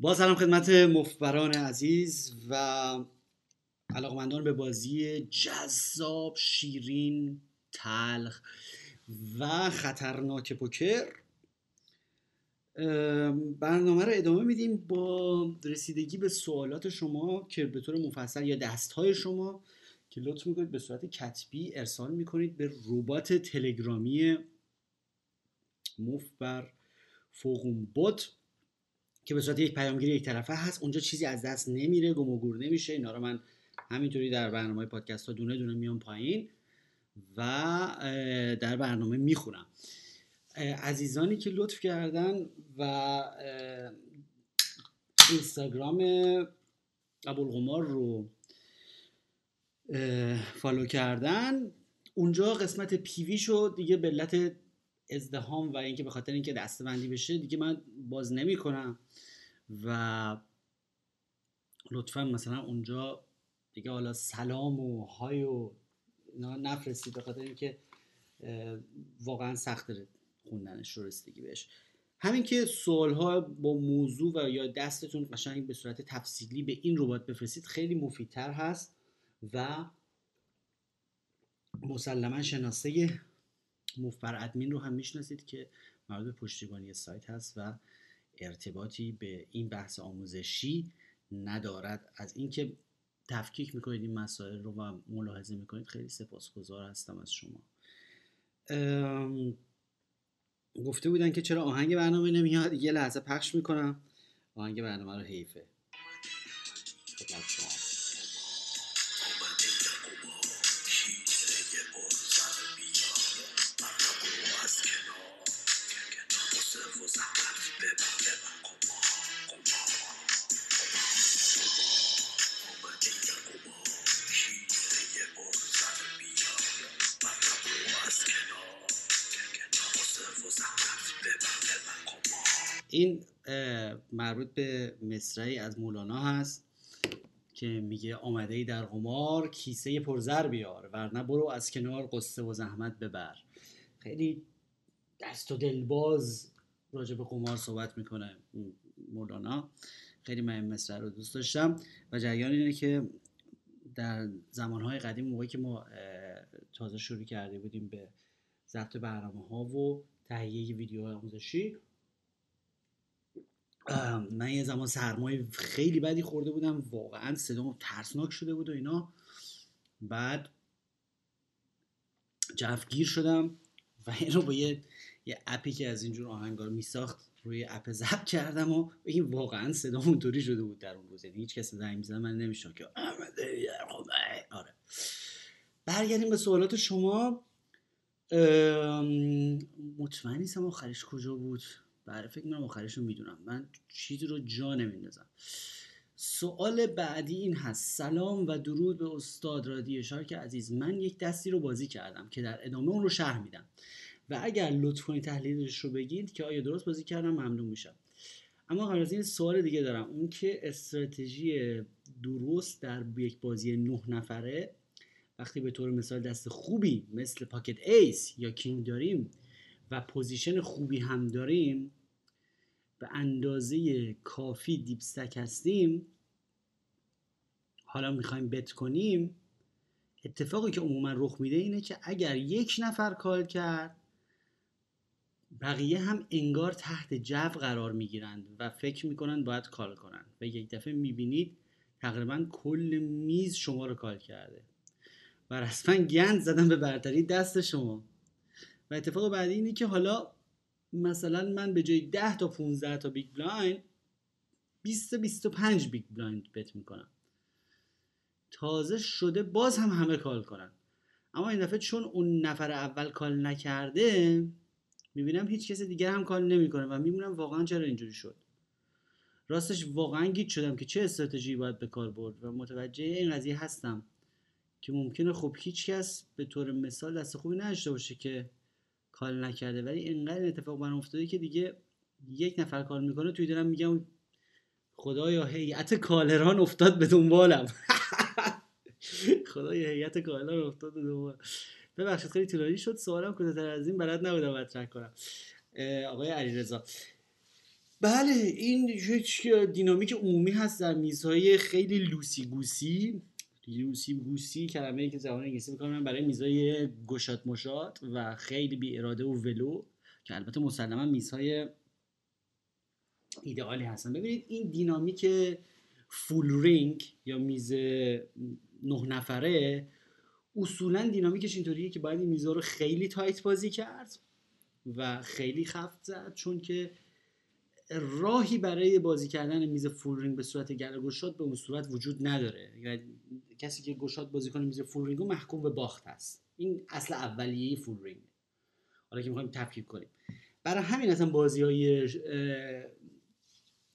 با سلام خدمت مفبران عزیز و علاقمندان به بازی جذاب شیرین تلخ و خطرناک پوکر. برنامه رو ادامه میدیم با رسیدگی به سوالات شما که به طور مفصل یا دست های شما که لطف می‌کنید به صورت کتبی ارسال می‌کنید به ربات تلگرامی مفبر فوقون بوت که به صورت یک پیامگیر یک طرفه هست اونجا چیزی از دست نمیره گم و گور نمیشه. اینا رو من همینطوری در برنامه پادکست ها دونه دونه میام پایین و در برنامه می‌خونم. عزیزانی که لطف کردن و اینستاگرام ابوالقمار رو فالو کردن. اونجا قسمت پیوی شد دیگه به علت ازدهام و اینکه به خاطر اینکه دستبندی بشه دیگه من باز نمی کنم و لطفا مثلا اونجا دیگه حالا سلام و های و اینا نفرستید به خاطر اینکه واقعا سخت داره خوندنش رو رسیدگی بهش. همین که سوال ها با موضوع و یا دستتون قشنگ به صورت تفصیلی به این ربات بفرستید خیلی مفیدتر هست و مسلما شناسه مفبر ادمین رو هم می‌شناسید که مربوط به پشتیبانی سایت هست و ارتباطی به این بحث آموزشی ندارد. از اینکه تفکیک می‌کنید این مسائل رو و ملاحظه می‌کنید خیلی سپاسگزار هستم از شما. گفته بودن که چرا آهنگ برنامه نمیاد یه لحظه پخش می‌کنم. آهنگ برنامه رو حیفه. شما. این مربوط به مصرعی از مولانا هست که میگه آمده ای در قمار کیسه پرزر بیار ورنه برو از کنار قصه و زحمت ببر. خیلی دست و دلباز راجع به قمار صحبت می‌کنه مولانا. خیلی من مصرع رو دوست داشتم. و جریان اینه که در زمانهای قدیم موقعی که ما تازه شروع کرده بودیم به ضبط برنامه ها و تهیه ویدیو آموزشی من یه زمان سرمایه خیلی بدی خورده بودم. واقعا صدام ترسناک شده بود و اینا. بعد جفگیر شدم و این رو با یه, یه اپی که از اینجور آهنگار میساخت روی اپ ضبط کردم و این واقعا صدام اونطوری شده بود در اون روز. یعنی هیچ کسی زنگ می‌زد من نمیشم که آره. برگردیم به سوالات شما. مطمئن نیستم آخرش کجا بود. بله فکر کنم آخرش رو می‌دونم. من چیزی رو جا نمیندازم سوال بعدی این هست. سلام و درود به استاد رادی شارک عزیز. من یک دستی رو بازی کردم که در ادامه اون رو شرح میدم. و اگر لطف کنید تحلیلش رو بگید که آیا درست بازی کردم ممنون میشم. اما قبل از این سوال دیگه دارم. اون که استراتژی درست در یک بازی نه نفره وقتی به طور مثال دست خوبی مثل pocket ace یا king داریم و position خوبی هم داریم به اندازه کافی deep stack هستیم حالا می‌خوایم bet کنیم اتفاقی که عموما رخ میده اینه که اگر یک نفر call کرد بقیه هم انگار تحت جو قرار می‌گیرند و فکر می‌کنند باید call کنند و یک دفعه می‌بینید تقریبا کل میز شما رو call کرده و رسما گند زدن به برتری دست شما. و اتفاق بعدی اینه که حالا مثلا من به جای 10 تا 15 تا big blind 20 تا 25 big blind bet می‌کنم. تازه شده باز هم همه call کنن اما این دفعه چون اون نفر اول call نکرده می‌بینم هیچ کس دیگر هم call نمی‌کنه و میمونم واقعا چرا اینجوری شد. راستش واقعا گیت شدم که چه استراتژی باید به کار برد و متوجه این قضیه هستم که ممکنه خب هیچ کس به طور مثال دست خوبی نداشته باشه که کال نکرده. ولی اینقدر اتفاق برام افتاده که دیگه یک نفر کار می‌کنه توی دارم میگم خدایا هیئت کالران افتاد به دنبالم. خدایا هیئت کالران افتاد به دنبالم ببخشید خیلی طولانی شد. سوالم کوتاه‌تر از این بلد نبودم مطرح کنم. آقای علیرضا. بله این یک دینامیک عمومی هست در میزهای خیلی loosey goosey. loosey goosey کلمه که زبان انگلیسی می‌کنم برای میزهای گشاد مشاد و خیلی بی اراده و ولو که البته مسلما میزهای ایدئالی هستن. ببینید این دینامیک full ring یا میز نه نفره اصولا دینامیکش اینطوریه که باید این میزا رو خیلی tight بازی کرد و خیلی خفت زد چون که راهی برای بازی کردن میز full ring به صورت گل گشاد به اون صورت وجود نداره. یعنی کسی که گشاد بازی کنه میز full ring محکوم به باخت است. این اصل اولیه full ring حالا که می‌خوایم تفکیک کنیم. برای همین اصلا بازی های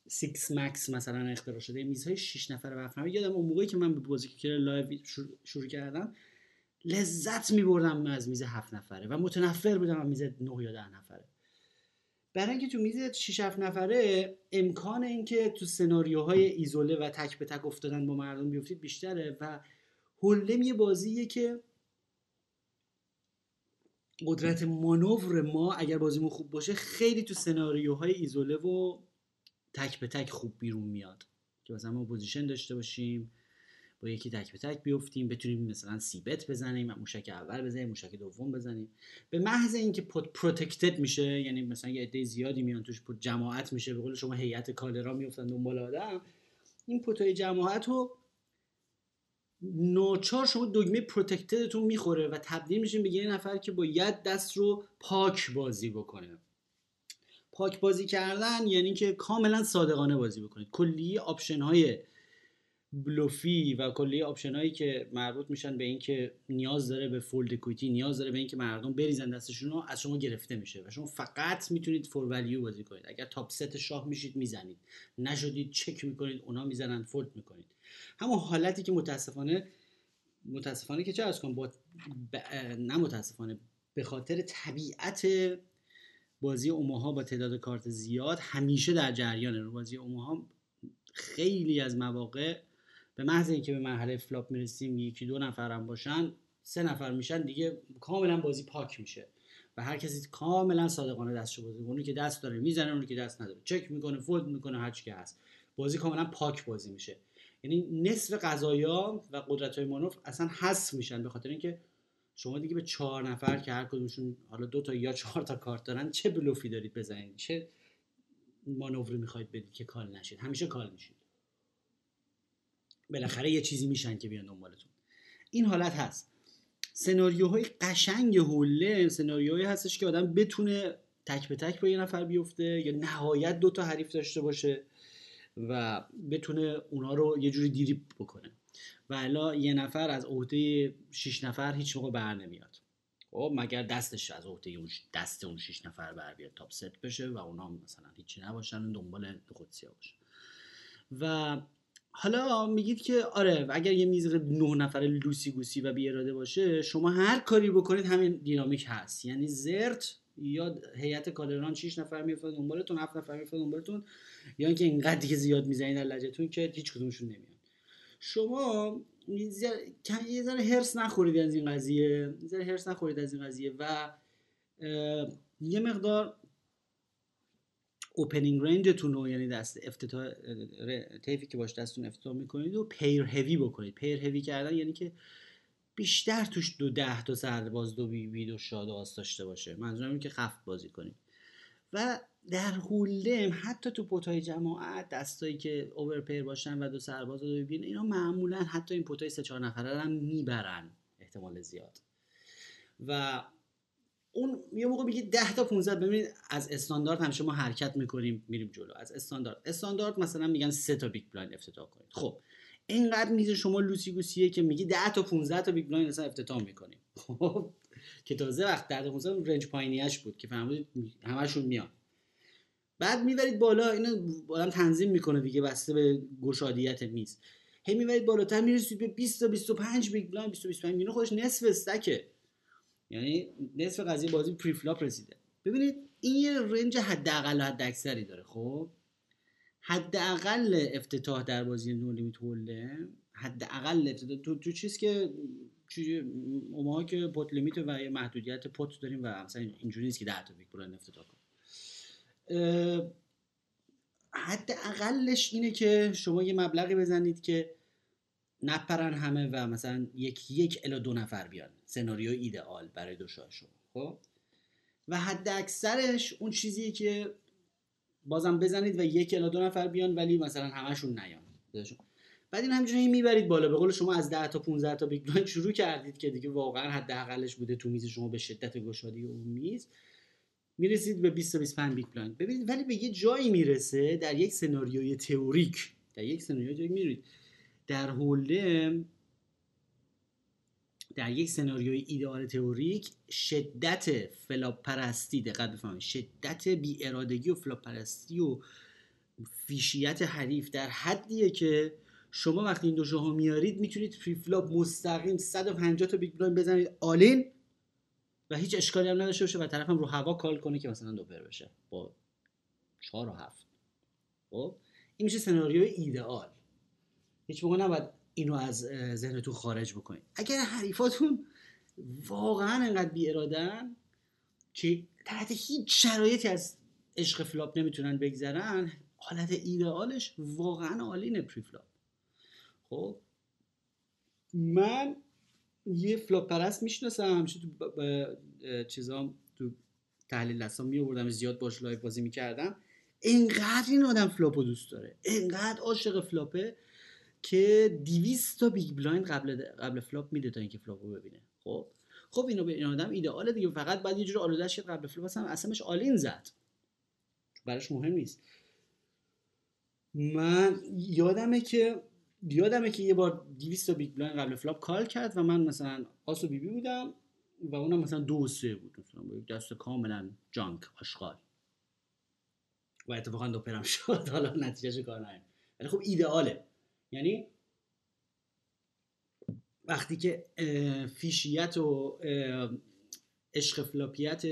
six max مثلا اختراع شده میزهای 6 نفره و 7 یادم اون موقعی که من به بازی که live شروع کردم لذت میبردم از میز هفت نفره و متنفر بودم از میز 9 یا 10 نفره. برای اینکه تو میز 6 7 نفره امکان اینکه تو سناریوهای ایزوله و تک به تک افتادن با مردم بیفتید بیشتره و hold'em یه بازیه که قدرت مانور ما اگر بازیمون خوب باشه خیلی تو سناریوهای ایزوله و تک به تک خوب بیرون میاد. که مثلا ما position داشته باشیم با یکی تک به تک بیفتیم بتونیم مثلا سیبت بزنیم موشک اول بزنیم موشک دوم بزنیم. به محض اینکه pot protected میشه یعنی مثلا یه عده زیادی میان توش pot جماعت میشه به قول شما هیئت caller ا میفتن دنبال آدم این pot ای جماعت رو ناچار شما دگمه protected تون می‌خوره و تبدیل میشین به یه نفر که باید دست رو پاک بازی بکنه. پاک بازی کردن یعنی که کاملا صادقانه بازی بکنید. کلی option های بلوفی و کلی option هایی که مربوط میشن به اینکه نیاز داره به fold equity نیاز داره به اینکه مردم بریزن دستشون رو از شما گرفته میشه و شما فقط می‌تونید for value بازی کنید. اگر top set شاه میشید می‌زنید. نشدید چک می‌کنید اونا می‌زنن fold می‌کنید. همون حالتی که متاسفانه متاسفانه که چه از کنم با نه متاسفانه به خاطر طبیعت بازی اوماها با تعداد کارت زیاد همیشه در جریان بازی اوماها خیلی از مواقع به محض اینکه به مرحله flop می‌رسیم یکی دو نفرم باشن سه نفر میشن دیگه کاملا بازی پاک میشه. و هر کسی کاملا صادقانه دستشو بازی اونی که دست داره می‌زنه اونی که دست نداره. چک می‌کنه fold می‌کنه هر که هست. بازی کاملا پاک بازی میشه. یعنی نصف قضایا و قدرت های مانور اصلا حذف میشن به خاطر اینکه شما دیگه به چهار نفر که هر کدومشون حالا دو تا یا چهار تا کارت دارن چه بلوفی دارید بزنید؟ چه مانوری می‌خواید بدید که call نشید؟ همیشه call میشید. بالاخره یه چیزی میشن که بیان دنبالتون. این حالت هست. سناریوهای قشنگ هوله سناریوهایی هستش که آدم بتونه تک به تک با یه نفر بیفته یا نهایت دو تا حریف داشته باشه و بتونه اونا رو یه جوری دریبل بکنه. و الا یه نفر از عهده 6 نفر هیچ موقع بر نمیاد. خب مگر دستش از عهده اون دست اون 6 نفر بر بیاد top set بشه و اونا مثلا هیچی نباشن دنبال gutshot یا باشن و حالا میگید که آره اگر یه میز نه نفر لوسی گوسی و بی اراده باشه شما هر کاری بکنید همین دینامیک هست. یعنی زرت یا هیئت کادران 6 نفر میافتاد دنبالتون 7 نفر میافتاد دنبالتون یا اینکه اینقدر دیگه زیاد می‌زنید در لجتون که هیچ کدومشون نمیاد شما یه ذره هرس نخورید از این قضیه یه ذره هرس نخورید از این قضیه و یه مقدار opening range تون رو یعنی دست افتتاح طیفی که باش دستتون افتتاح می‌کنید و pair heavy بکنید. pair heavy کردن یعنی که بیشتر توش دو ده تا سرباز دو بی بی دو شاد و آس داشته باشه. منظورم اینه که خفت بازی کنید. و در hold'em حتی تو pot ای جماعت دستایی که overpair باشن و دو سرباز دو بی بی ن اینا معمولا حتی این pot ای سه چهار نفره هم می‌برن احتمال زیاد. و اون یه موقع میگه 10 تا 15 ببینید از استاندارد همیشه ما حرکت می‌کنیم میریم جلو. از استاندارد. استاندارد مثلا میگن سه تا big blind افتتاح کنید. خب اینقدر میز شما loosey goosey ه که میگی 10 تا 15 تا big blind اصلا افتتاح می‌کنیم. خب که تازه وقت 10 تا 15 range پایینیش بود که فهمیدید همشون میان. بعد می‌برید بالا اینو آدم تنظیم می‌کنه دیگه بسته به گشادیت میز. هی می‌برید بالاتر می‌رسید به 20 تا 25 big blind 20 تا 25 اینو خودش نصف stack ه. یعنی نصف قضیه بازی preflop رسیده. ببینید این یه range حداقل حد اکثری داره خب؟ حداقل افتتاح در بازی no limit hold'em ه حداقل افتتاح. تو, تو چیز که ما که pot limit و یه محدودیت pot داریم و مثلا اینجوری نیست که 10 تا big blind افتتاح کنیم حد اقلش اینه که شما یه مبلغی بزنید که نپرن همه و مثلا یک یک الا دو نفر بیان. سناریو ایدئال برای دو شما خب؟ و حد اکثرش اون چیزیه که بازم بزنید و یک الا دو نفر بیان ولی مثلا همشون نیان. بعد این همینجوری می‌برید بالا. به قول شما از 10 تا 15 تا big شروع کردید که دیگه واقعا حداقلش بوده تو میز شما به شدت گشادی اون میز. می‌رسید به 20 تا 25 big blind. ببینید ولی به یه جایی می‌رسه در یک سناریوی تئوریک. در یک سناریوی تئوریک میرید. در حوله در یک سناریوی ایدئال تئوریک شدت flop پرستی دقت بفهمید شدت بی ارادگی و flop پرستی و fish یت حریف در حدیه که شما وقتی این دو شما میارید می‌تونید preflop مستقیم 150 تا big blind بزنید all in و هیچ اشکالی هم نداشته باشه و طرف هم رو هوا call کنه که مثلا two pair بشه با 4 و 7 خب؟ این میشه سناریوی ایدئال هیچ موقع نباید اینو از ذهنتون خارج بکنید. اگر حریفاتون واقعا انقدر بی ارادن که تحت هیچ شرایطی از عشق flop نمی‌تونن بگذرن حالت ایدئالش واقعا all in ه preflop. خب من یه flop پرست می‌شناسم همیشه تو چیزام تو تحلیل دستام می آوردم زیاد باش live بازی می‌کردم. انقدر این آدم flop و دوست داره. انقدر عاشق flop ه. که 200 تا big blind قبل قبل flop میده تا اینکه flop و ببینه. خب؟ خب اینو این آدم ایدئاله دیگه. فقط بعد یه جور آلودهش قبل flop اصلا اسمش all-in زد. براش مهم نیست. من یادمه که یادمه که یه بار 200 تا big blind قبل flop call کرد و من مثلا آس و بی‌بی بودم و اونم مثلا دو سه بود. مثلا دست کاملا junk آشغال. و اتفاقا دو pair م شد. حالا نتیجهش کار نهیم ولی خب ایدئاله یعنی وقتی که fish یت و عشق flop یت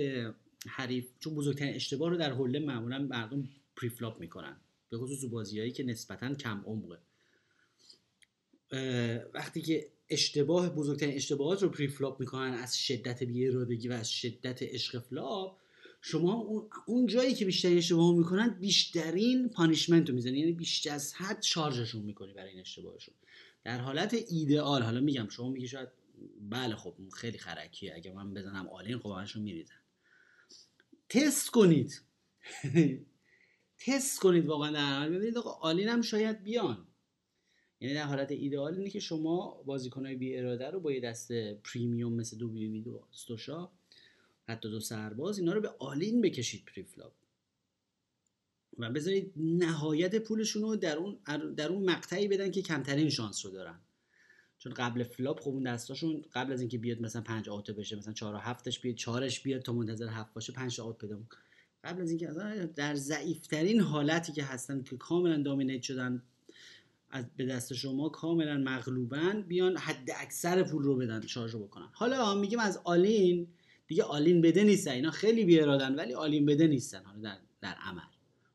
حریف چون بزرگترین اشتباه رو در حله معمولا مردم pre-flop می‌کنن به خصوص بازیهایی که نسبتا کم عمقه. وقتی که اشتباه بزرگترین اشتباهات رو pre-flop می‌کنن از شدت بیارادگی و از شدت عشق flop شما اون جایی که بیشترین اشتباه می‌کنن بیشترین punishment رو می‌زنی یعنی بیشتر از حد شارژشون می‌کنی برای این اشتباهشون. در حالت ایدئال حالا میگم شما میگی شاید بله خب خیلی خرکیه. اگه من بزنم all-in خب همشون میریزن. تست کنید. تست کنید واقعا در حال ببینید آقا all-in هم شاید بیان. یعنی در حالت ایدئال اینه که شما بازیکنهای بی اراده رو با یه دست premium مثل دو بی‌بی دو آس دو شا حتی دو سرباز اینا رو به all-in بکشید pre-flop و بذارید نهایت پولشون رو در اون در اون مقطعی بدن که کمترین شانس رو دارن. چون قبل flop خب اون دستاشون قبل از اینکه بیاد مثلا 5 out بشه مثلا 4 و 7 بیاد 4 بیاد تا منتظر 7 باشه 5 out پیدا قبل از اینکه در ضعیفترین حالتی که هستن که کاملا dominate شدن از به دست شما کاملا مغلوبن بیان حد اکثر پول رو بدن شارژ بکنن. حالا میگیم از all-in دیگه all-in بده نیستن. اینا خیلی بیارادن ولی all-in بده نیستن. حالا در, در عمل.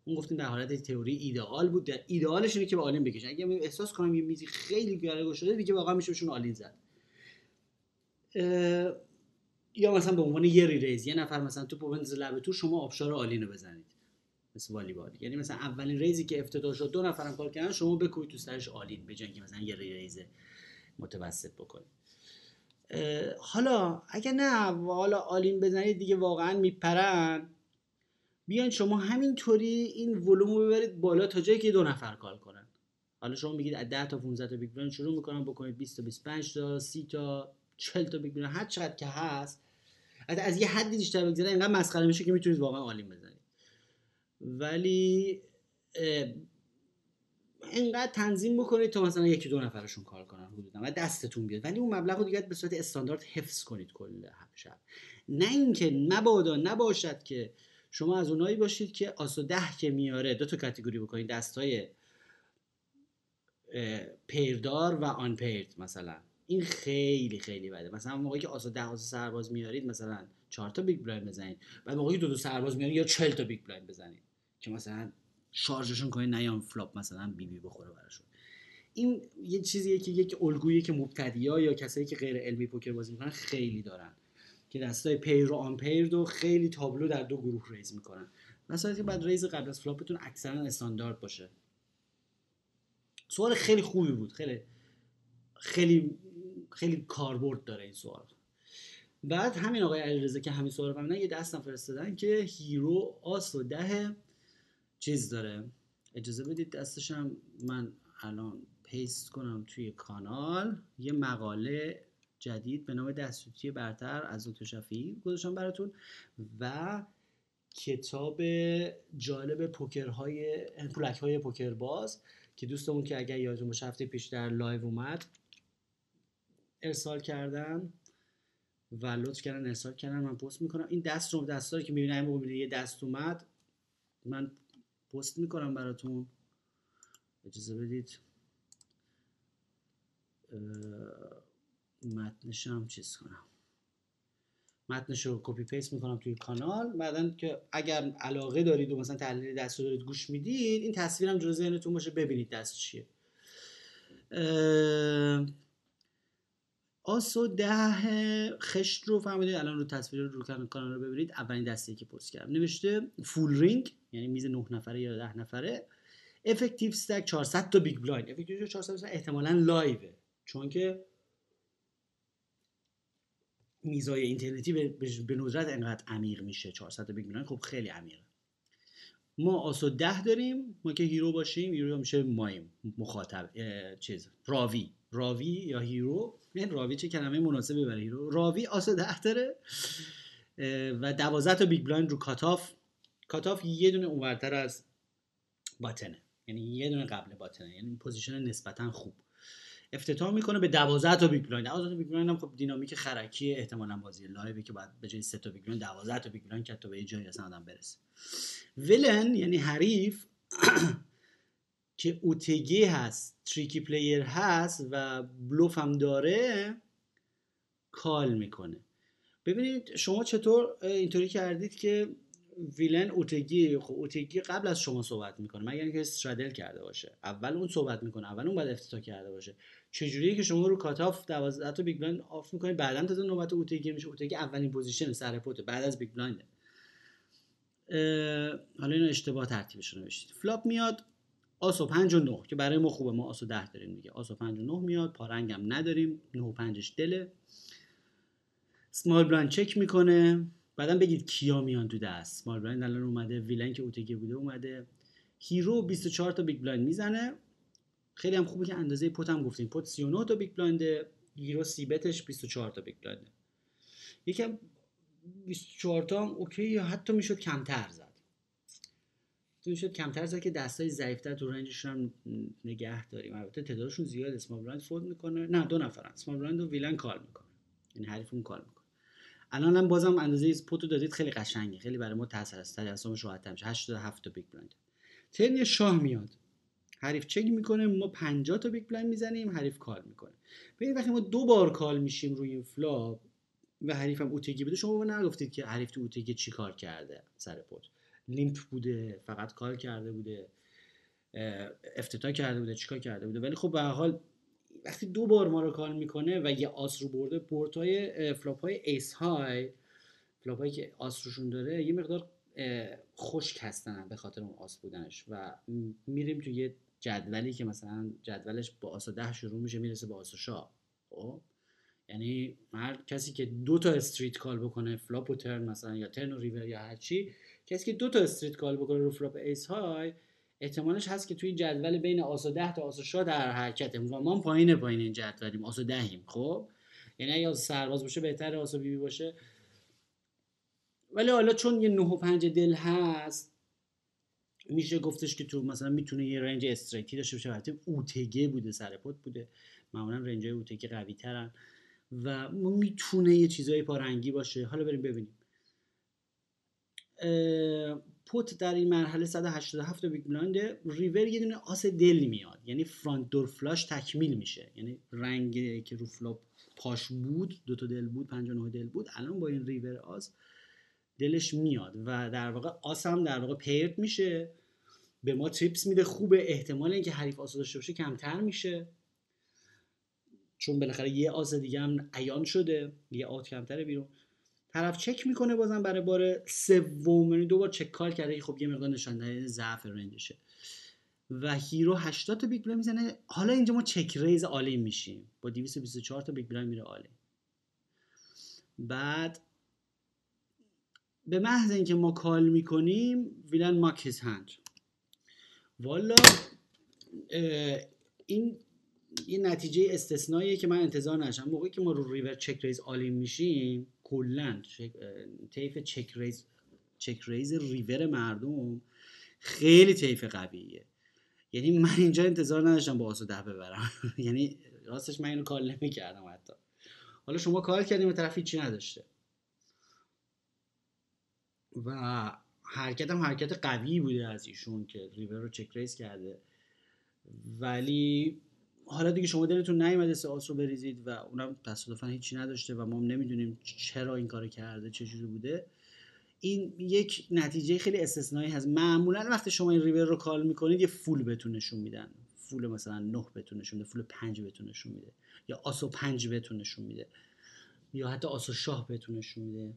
اون گفتیم در حالت تئوری ایدئال بود. در ایدئالش اینه که با all-in بکشن اگه احساس کنم یه میزی خیلی گرگو شده دیگه واقعا میشه بهشون all-in زد. یا مثلا به عنوان یه raise یه نفر مثلا تو بندازه لبه تور شما آبشار all-in بزنید. مثل والیبال. یعنی مثلا اولین raise ی که افتتاح شد دو نفرم call کردن شما بکوبید تو سرش all-in به که مثلا یه raise متوسط بکنید. حالا اگه نه حالا all-in بزنید دیگه واقعا میپرن. بیان شما همینطوری این ولوم رو ببرید بالا تا جایی که دو نفر call کنن. حالا شما میگید از 10 تا 15 تا big blind شروع می‌کنم بکنید 20 تا 25 تا 30 تا 40 تا big blind هر چقدر که هست. از یه حدی بیشتر بگذره اینقدر مسخره میشه که می‌تونید واقعا آلین بزنید. ولی اینقدر تنظیم بکنید تا مثلا یکی دو نفرشون کار کنن حدودا و دستتون بیاد. ولی اون مبلغ رو دیگه به صورت استاندارد حفظ کنید کل شب نه اینکه مبادا نباشد که شما از اونایی باشید که آسو ده که میاره دو تا کاتگوری بکنید. دستای پیردار و آن پیرد مثلا. این خیلی خیلی بده. مثلا موقعی که آس و ده آس و سرباز میارید مثلا چهار تا big blind بزنید. بعد موقعی دو دو سرباز میارید یا 40 تا big blind بزنید. که مثلا شارژشون کنید نیان flop مثلا بی بی بخوره براشون. این یه چیزیه که یک الگویی که مبتدیا یا کسایی که غیر علمی پوکر بازی می‌کنن خیلی دارن. که دستای pair و unpair رو خیلی تابلو در دو گروه raise می‌کنن. مثلا که بعد raise قبل از flop تون اکثرا استاندارد باشه. سوال خیلی خوبی بود. خیلی خیلی خیلی کاربرد داره این سوال. بعد همین آقای علیرضا که همین سوال رو یه دستم فرستادن که hero آس و ده چیز داره. اجازه بدید دستشم من الان paste کنم توی کانال. یه مقاله جدید به نام دستوتی برتر از دکتر شفیعی گذاشتم براتون و کتاب جالب پوکرهای پولک های پوکر باز که دوستمون که اگر یادتون باشه هفته پیش در live اومد ارسال کردم و لطف کردن ارسال کردن. من paste می‌کنم. این دست رو دستاری که می‌بینم یه دست اومد من paste می‌کنم براتون. اجازه بدید. متنشم چیز کنم. متنش رو copy paste می‌کنم توی کانال. بعدا که اگر علاقه دارید و مثلا تحلیل دست دارید گوش می‌دید این تصویرم جلو ذهنتون باشه ببینید دست چیه. آس و ده خشت رو فهمیدید. الان رو تصویر رو کانال رو ببینید. اولین دستی که پست کردم. نوشته full ring یعنی میز 9 نفره یا 10 نفره. effective stack 400 تا big blind effective 400 احتمالاً live ه چون که میزای اینترنتی به ندرت انقدر عمیق میشه. 400 تا big blind خب خیلی عمیقه. ما آس و ده داریم. ما که hero باشیم hero میشه مایم. مخاطب چیز راوی. راوی یا hero؟ این راوی چه کلمه مناسبی برای hero. راوی آسو ده داره و دوازده تا big blind رو cutoff. cutoff یه دونه اونورتر از button ه. یعنی یه دونه قبل button ه. یعنی position نسبتا خوب. افتتاح می‌کنه به 12 تا big blind. 12 تا big blind هم خب دینامیک خرکی احتمالاً بازی live ی که بعد به جای 3 تا big blind 12 تا big blind که تا به یه جایی اصلا آدم برسه. villain یعنی حریف که UTG هست tricky player هست و بلوف هم داره call می‌کنه. ببینید شما چطور اینطوری کردید که villain UTG خب UTG قبل از شما صحبت می‌کنه. مگر اینکه straddle کرده باشه. اول اون صحبت می‌کنه اول اون بعد افتتاح کرده باشه. چجوریه که شما رو cutoff 12 تا big blind open می‌کنید بعدا تا نوبت UTG میشه. UTG اولین position سر pot بعد از big blind. حالا اینو اشتباه ترتیبش رو نوشتید. flop میاد. آسو 5 و 9 که برای ما خوبه ما آسو 10 داریم دیگه. آسو 5 و 9 میاد پا رنگ هم نداریم 9 و 5ش دله. small blind check می‌کنه. بعدا بگید کیا میان تو دست. small blind الان اومده villain که UTG بوده اومده. hero 24 تا big blind می‌زنه. خیلی هم خوبه که اندازه pot هم گفتیم. pot 39 تا big blind hero c-bet ش 24 تا big blind. یکم 24 تا هم okay حتی می‌شد کمتر زد. تو می‌شد کمتر زد که دستای ضعیفتر تو range شون هم نگه داریم. البته تعدادشون زیاد. small blind fold می‌کنه. نه دو نفرن. small blind و villain call می‌کنه. یعنی حریفون call می‌کنه. الان هم بازم اندازه pot و دادید خیلی قشنگه. خیلی برای ما تاثیر است اصلا راحت میشه 87 تا big blind. turn شاه میاد. حریف چک می‌کنه. ما 50 تا big blind می‌زنیم. حریف call می‌کنه. ببین وقتی ما دو بار call میشیم روی این flop و حریف هم UTG بوده شما نگفتید که حریف تو UTG چی کار کرده سر pot limp بوده فقط call کرده بوده افتتاح کرده بوده چیکار کرده بوده. ولی خب به حال وقتی دو بار ما رو call می‌کنه و یه آس رو برده board های flop های ace high flop هایی که آس روشون داره یه مقدار خشک هستن به خاطر اون آس بودنش و میریم تو یه جدولی که مثلا جدولش با آس ده شروع میشه می‌رسه به آس شاه. خب؟ یعنی هر کسی که دو تا street call بکنه flop و turn مثلا یا turn و river یا هر چی کسی که دو تا street call بکنه رو flop ace high احتمالش هست که توی جدول بین آس و ده تا آس و شاه در حرکته و ما پایین پایین این جدولیم آس و دهیم خب؟ یعنی اگه سرباز باشه بهتر آس و بی, بی باشه. ولی حالا چون یه 9 و 5 دل هست میشه گفتش که تو مثلا می‌تونه یه رنج استریتی داشته باشه. البته اوتگه بوده سر پت بوده. معمولا رنج های اوتگه قوی ترن و می‌تونه یه چیزای پارنگی باشه. حالا بریم ببینیم. pot در این مرحله 187 big blind river یه دونه آس دل میاد. یعنی front door flush تکمیل میشه. یعنی رنگ که رو flop پاش بود دو تا دل بود 59 دل بود الان با این ریور آس دلش میاد و در واقع آس هم در واقع paired میشه. به ما trips میده خوبه احتمال اینکه حریف آس داشته باشه کمتر میشه. چون بالاخره یه آس دیگه هم عیان شده یه out کمتره بیرون. طرف چک می‌کنه بازم برای بار سوم. یعنی دو بار check call کرده خب یه مقدار نشان دهنده ضعف range شه. و hero 80 تا big blind می‌زنه. حالا اینجا ما check raise all-in میشیم. با 224 تا big blind میره all-in. بعد به محض اینکه ما call می‌کنیم villain mucks his hand. والا این یه نتیجه استثنائیه که من انتظار نداشتم موقعی که ما رو river check raise all-in میشیم کلا طیف check raise check raise river مردم خیلی طیف قویه. یعنی من اینجا انتظار نداشتم با آسو ده ببرم. یعنی راستش من اینو call نمی‌کردم حتی. حالا شما call کردیم و طرف هیچی نداشته. و حرکت هم حرکت قوی بوده از ایشون که river رو check raise کرده. ولی حالا دیگه شما دلتون نیومده سه آس رو بریزید و اونم تصادفا هیچی نداشته و ما نمی‌دونیم چرا این کارو کرده چجوری بوده. این یک نتیجه خیلی استثنایی هست. معمولا وقتی شما این river رو call می‌کنید یه full بهتون نشون میدن. full مثلا نه بهتون نشون میده full پنج بهتون نشون میده. یا آسو پنج بهتون نشون میده. یا حتی آسو شاه بهتون نشون میده.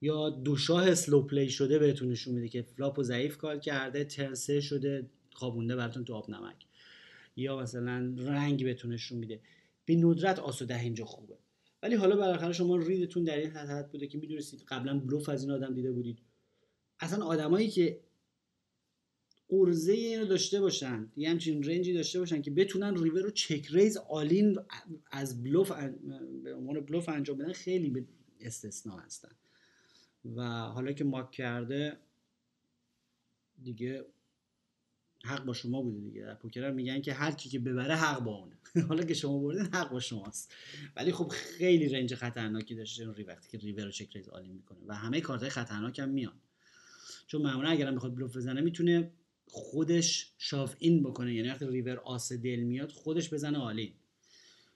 یا دو شاه slow play شده بهتون نشون میده که flop ضعیف call کرده ترسه شده خوابونده براتون تو آب نمک. یا مثلا رنگ بهتون نشون میده. به ندرت آسو ده اینجا خوبه. ولی حالا بالاخره شما read تون در این حد بوده که می‌دونستید قبلا بلوف از این آدم دیده بودید. اصلا آدمایی که عرضه اینو داشته باشن یه همچین range ی داشته باشن که بتونن river رو check raise all-in از بلوف به عنوان بلوف انجام بدن خیلی به استثنا هستن. و حالا که muck کرده دیگه حق با شما بوده دیگه. در پوکر میگن که هر کی که ببره حق با اونه. حالا که شما بردین حق با شماست. ولی خب خیلی range خطرناکی داشته ری وقتی که river رو check raise all-in می‌کنه و همه کارتای خطرناک هم میان. چون معمولا اگرم بخواد بلوف بزنه می‌تونه خودش shove in بکنه. یعنی وقتی ریور آس دل میاد خودش بزنه all-in.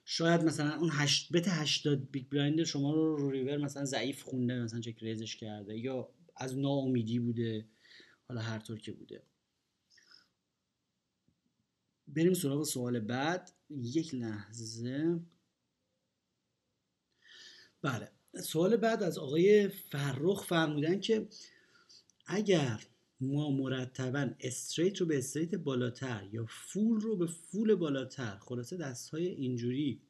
شاید مثلا اون هشت bet 80 big blind شما رو رو ریور مثلا ضعیف خونده مثلا check raise ش کرده یا از ناامیدی بوده. حالا هر طور که بوده. بریم سراغ سوال بعد. یک لحظه. بله. سوال بعد از آقای فرخ فرمودن که اگر ما مرتبا استریت رو به استریت بالاتر یا فول رو به فول بالاتر خلاصه دست های اینجوری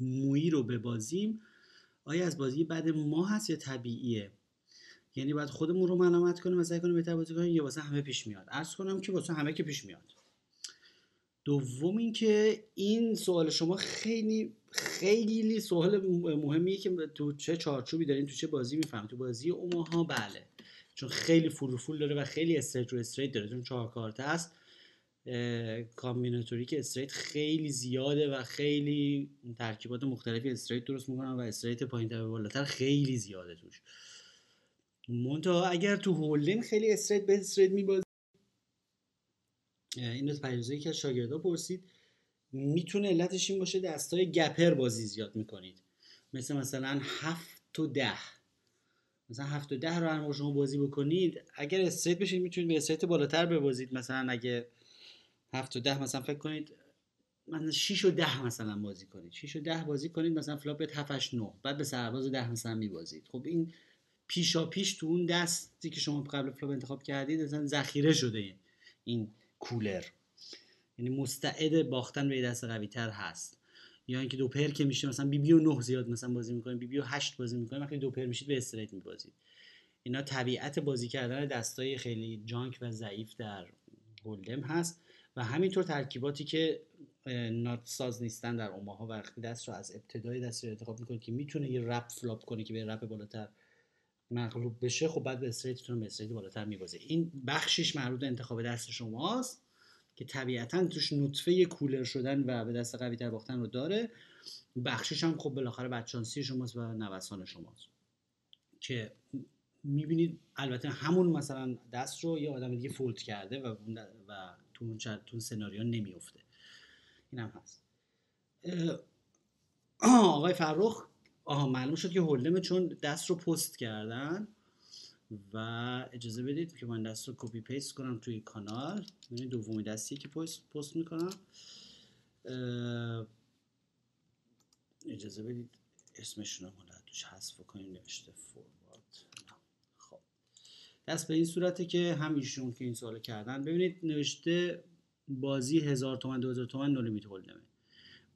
مویی رو ببازیم آیا از بازی بعد ما هست یا طبیعیه؟ یعنی باید خودمون رو ملامت کنیم و سعی کنیم بهتر بازی کنیم یا واسه همه پیش میاد؟ عرض کنم که واسه همه که پیش میاد. دوم اینکه این سوال شما خیلی خیلی سوال مهمیه که تو چه چارچوبی دارین تو چه بازی می‌فهمم تو بازی اوماها بله. چون خیلی full full داره و خیلی straight رو straight داره. چون چهار کارت هست combinatory که straight خیلی زیاده و خیلی ترکیبات مختلفی straight درست می‌کنن و straight پایین به بالاتر خیلی زیاده توش. منتها اگر تو hold'em خیلی straight به straight میبازی این از پریزایی که از شاگردا پرسید می‌تونه علتش این باشه دستای گپر بازی زیاد می‌کنید؟ مثل مثلا هفت و ده. مثلا هفت و ده رو هر شما بازی بکنید اگر استریت بشید می‌تونید به استریت بالاتر ببازید. مثلا اگه هفت و ده مثلا فکر کنید مثلا 6 و ده مثلا بازی کنید. 6 و ده بازی کنید مثلا فلاپت 7 8 9 بعد به سرباز ده مثلا میبازید. خب این پیشا پیش تو اون دستی که شما قبل فلاپ انتخاب کردید مثلا ذخیره شده این cooler. یعنی مستعد باختن به دست قوی تر هست. یا اینکه دو پر که میشه مثلا بی بی و 9 زیاد مثلا بازی می‌کنیم بی بی و 8 بازی می‌کنیم وقتی دو پر میشید به straight میبازید. اینا طبیعت بازی کردن دستای خیلی junk و ضعیف در Hold'em هست و همینطور ترکیباتی که nut ساز نیستن در اوماها. وقتی دست رو از ابتدای دست رو انتخاب می‌کنید که می‌تونه یه wrap flop کنه که به wrap بالاتر. مغلوب بشه خب بعد به استریتتون به استریت بالاتر میبازه. این بخشش مربوط انتخاب دست شماست که طبیعتا توش نطفه کولر شدن و به دست قوی تر باختن رو داره. بخشش هم خب بالاخره بدشانسی شماست و نوسان شماست. که می‌بینید البته همون مثلا دست رو یه آدم دیگه فولد کرده و و تو اون تو سناریو نمیفته این هست. آقای فرخ آها معلوم شد که Hold'em ه چون دست رو پست کردن و اجازه بدید که من دست رو copy paste کنم توی کانال. یعنی دومی دستی که پست, پست می‌کنم. اجازه بدید اسمشون رو توش حذف کنیم نوشته forward خب. دست به این صورته که هم ایشون که این سوال کردن ببینید نوشته بازی هزار تومن دو هزار تومن نولیمیت هولدمه.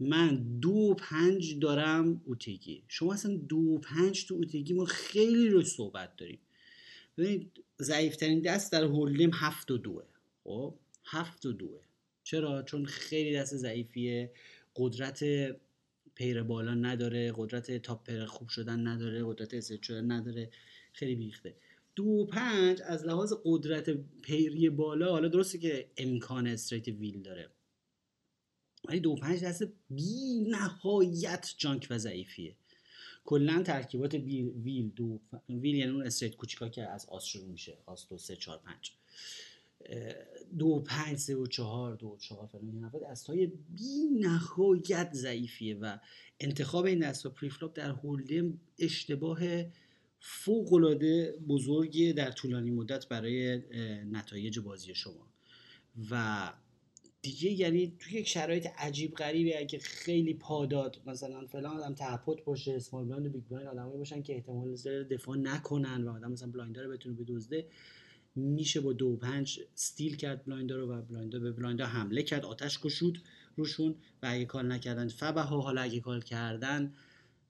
من دو پنج دارم اوتگی. شما اصلا دو پنج تو اوتگی ما خیلی روی صحبت داریم. ببینید ضعیفترین دست در هولدم هفت و دوه. خب هفت و دوه. چرا؟ چون خیلی دست ضعیفیه. قدرت پیر بالا نداره قدرت تاپ پیر خوب شدن نداره قدرت اسید شدن نداره. خیلی بیخته. دو و پنج از لحاظ قدرت پیری بالا حالا درسته که امکان straight wheel داره. ولی دو پنج دست بی نهایت junk و ضعیفیه. کلا ترکیبات wheel دو wheel یعنی اون straight کوچیکا که از آس شروع میشه. آس دو سه چهار پنج. دو پنج سه و چهار دو چهار فلان این دست های بی نهایت ضعیفیه و انتخاب این دست preflop در Hold'em اشتباه فوق العاده بزرگی در طولانی مدت برای نتایج بازی شما. و دیگه یعنی توی یک شرایط عجیب غریبی اگه خیلی پاداد مثلا فلان آدم ته pot باشه small blind و big blind آدمایی باشن که احتمال داره دفاع نکنن و آدم مثلا blind رو بتونه بدزده میشه با دو پنج steal کرد blind رو و blind رو به blind رو حمله کرد آتش کشود روشون و اگه call نکردن فبه ها حالا اگه call کردن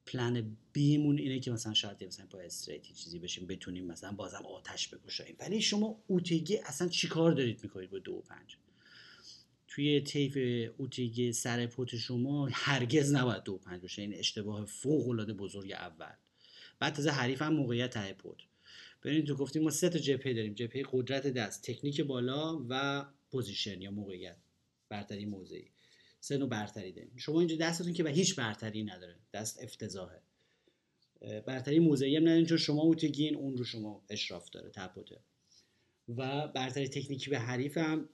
plan B مون اینه که مثلا شاید مثلا با straight ی چیزی بشیم بتونیم مثلا بازم آتش بگشاییم. ولی شما UTG اصلا چیکار دارید می‌کنید با دو و پنج؟ توی طیف UTG سر pot شما هرگز نباید دو پنج باشه. این اشتباه فوق العاده بزرگ اول. بعد تازه حریف هم موقعیت ته pot. ببینید تو گفتیم ما سه تا جبهه داریم. جبهه قدرت دست تکنیک بالا و position یا موقعیت. برتری موضعی. سه نوع برتری داریم. شما اینجا دستتون که به هیچ برتری نداره. دست افتضاحه. برتری موضعی هم نداریم چون شما UTG این اون رو شما اشراف داره. تپوته و برتری تکنیکی به حریف هم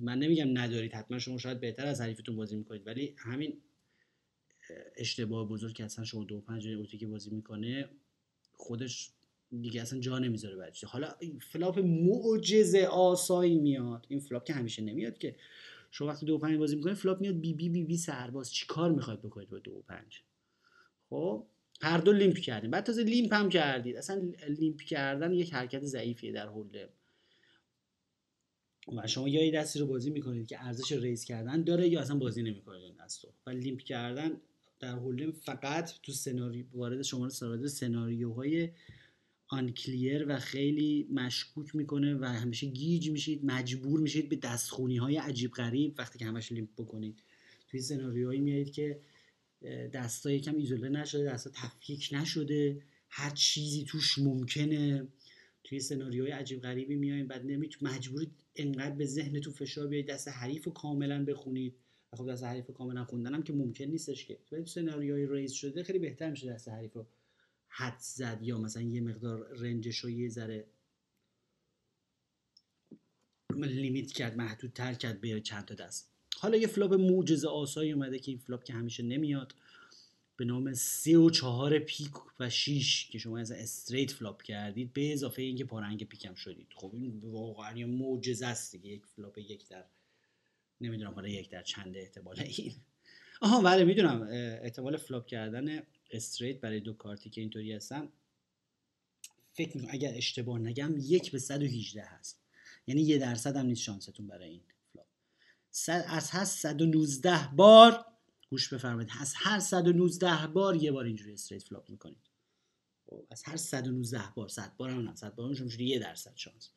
من نمیگم ندارید حتما شما شاید بهتر از حریفتون بازی می‌کنید ولی همین اشتباه بزرگ که اصلا شما دو پنج UTG بازی می‌کنه خودش دیگه اصلا جا نمی‌ذاره بعدش حالا flop معجزه آسایی میاد این flop که همیشه نمیاد که شما وقتی دو پنج بازی می‌کنید flop میاد بی بی بی بی سرباز چی کار می‌خواید بکنید با دو پنج؟ خب هر دو limp کردیم بعد تازه limp هم کردید اصلا limp کردن یک حرکت ضعیفیه در Hold'em و شما یا یه دستی رو بازی می‌کنید که ارزش raise کردن داره یا اصلا بازی نمی‌کنید این دست رو؟ و limp کردن در Hold'em فقط تو سناریو وارد شما وارد سناریوهای unclear و خیلی مشکوک می‌کنه و همیشه گیج میشید مجبور میشید به دست‌خونی های عجیب غریب وقتی که همش limp بکنید. توی سناریوهایی میایید که دستا یکم ایزوله نشده دستا تفکیک نشده هر چیزی توش ممکنه. توی سناریوهای عجیب غریبی میایین بعد نمیتون مجبورید انقدر به ذهنتون فشار بیاید دست حریف رو کاملا بخونید. و خب دست حریف رو کاملا خوندن که ممکن نیستش که. تو سناریوهای ریز شده خیلی بهتر میشه دست حریف رو حد زد یا مثلا یه مقدار رنجش رو یه ذره limit کرد محدود تر کرد به چند تا دست. حالا یه flop معجزه آسایی اومده که این flop که همیشه نمیاد. به نام سه و چهار پیک و 6 که شما از straight flop کردید به اضافه اینکه پا رنگ پیکم شدید. خب این واقعا یه معجزه است دیگه یک flop یک در نمی‌دونم حالا یک در چند احتمال این. آها بله می‌دونم احتمال flop کردن straight برای دو کارتی که اینطوری هستن. فکر می‌کنم اگر اشتباه نگم یک به 118 هست. یعنی یه درصد هم نیست شانستون برای این flop. از هست 119 بار گوش بفرمایید. از هر 119 بار یه بار اینجوری straight flop می‌کنید. خب از هر 119 بار 100 بار هم نه 100 بار شما یه درصد شانس.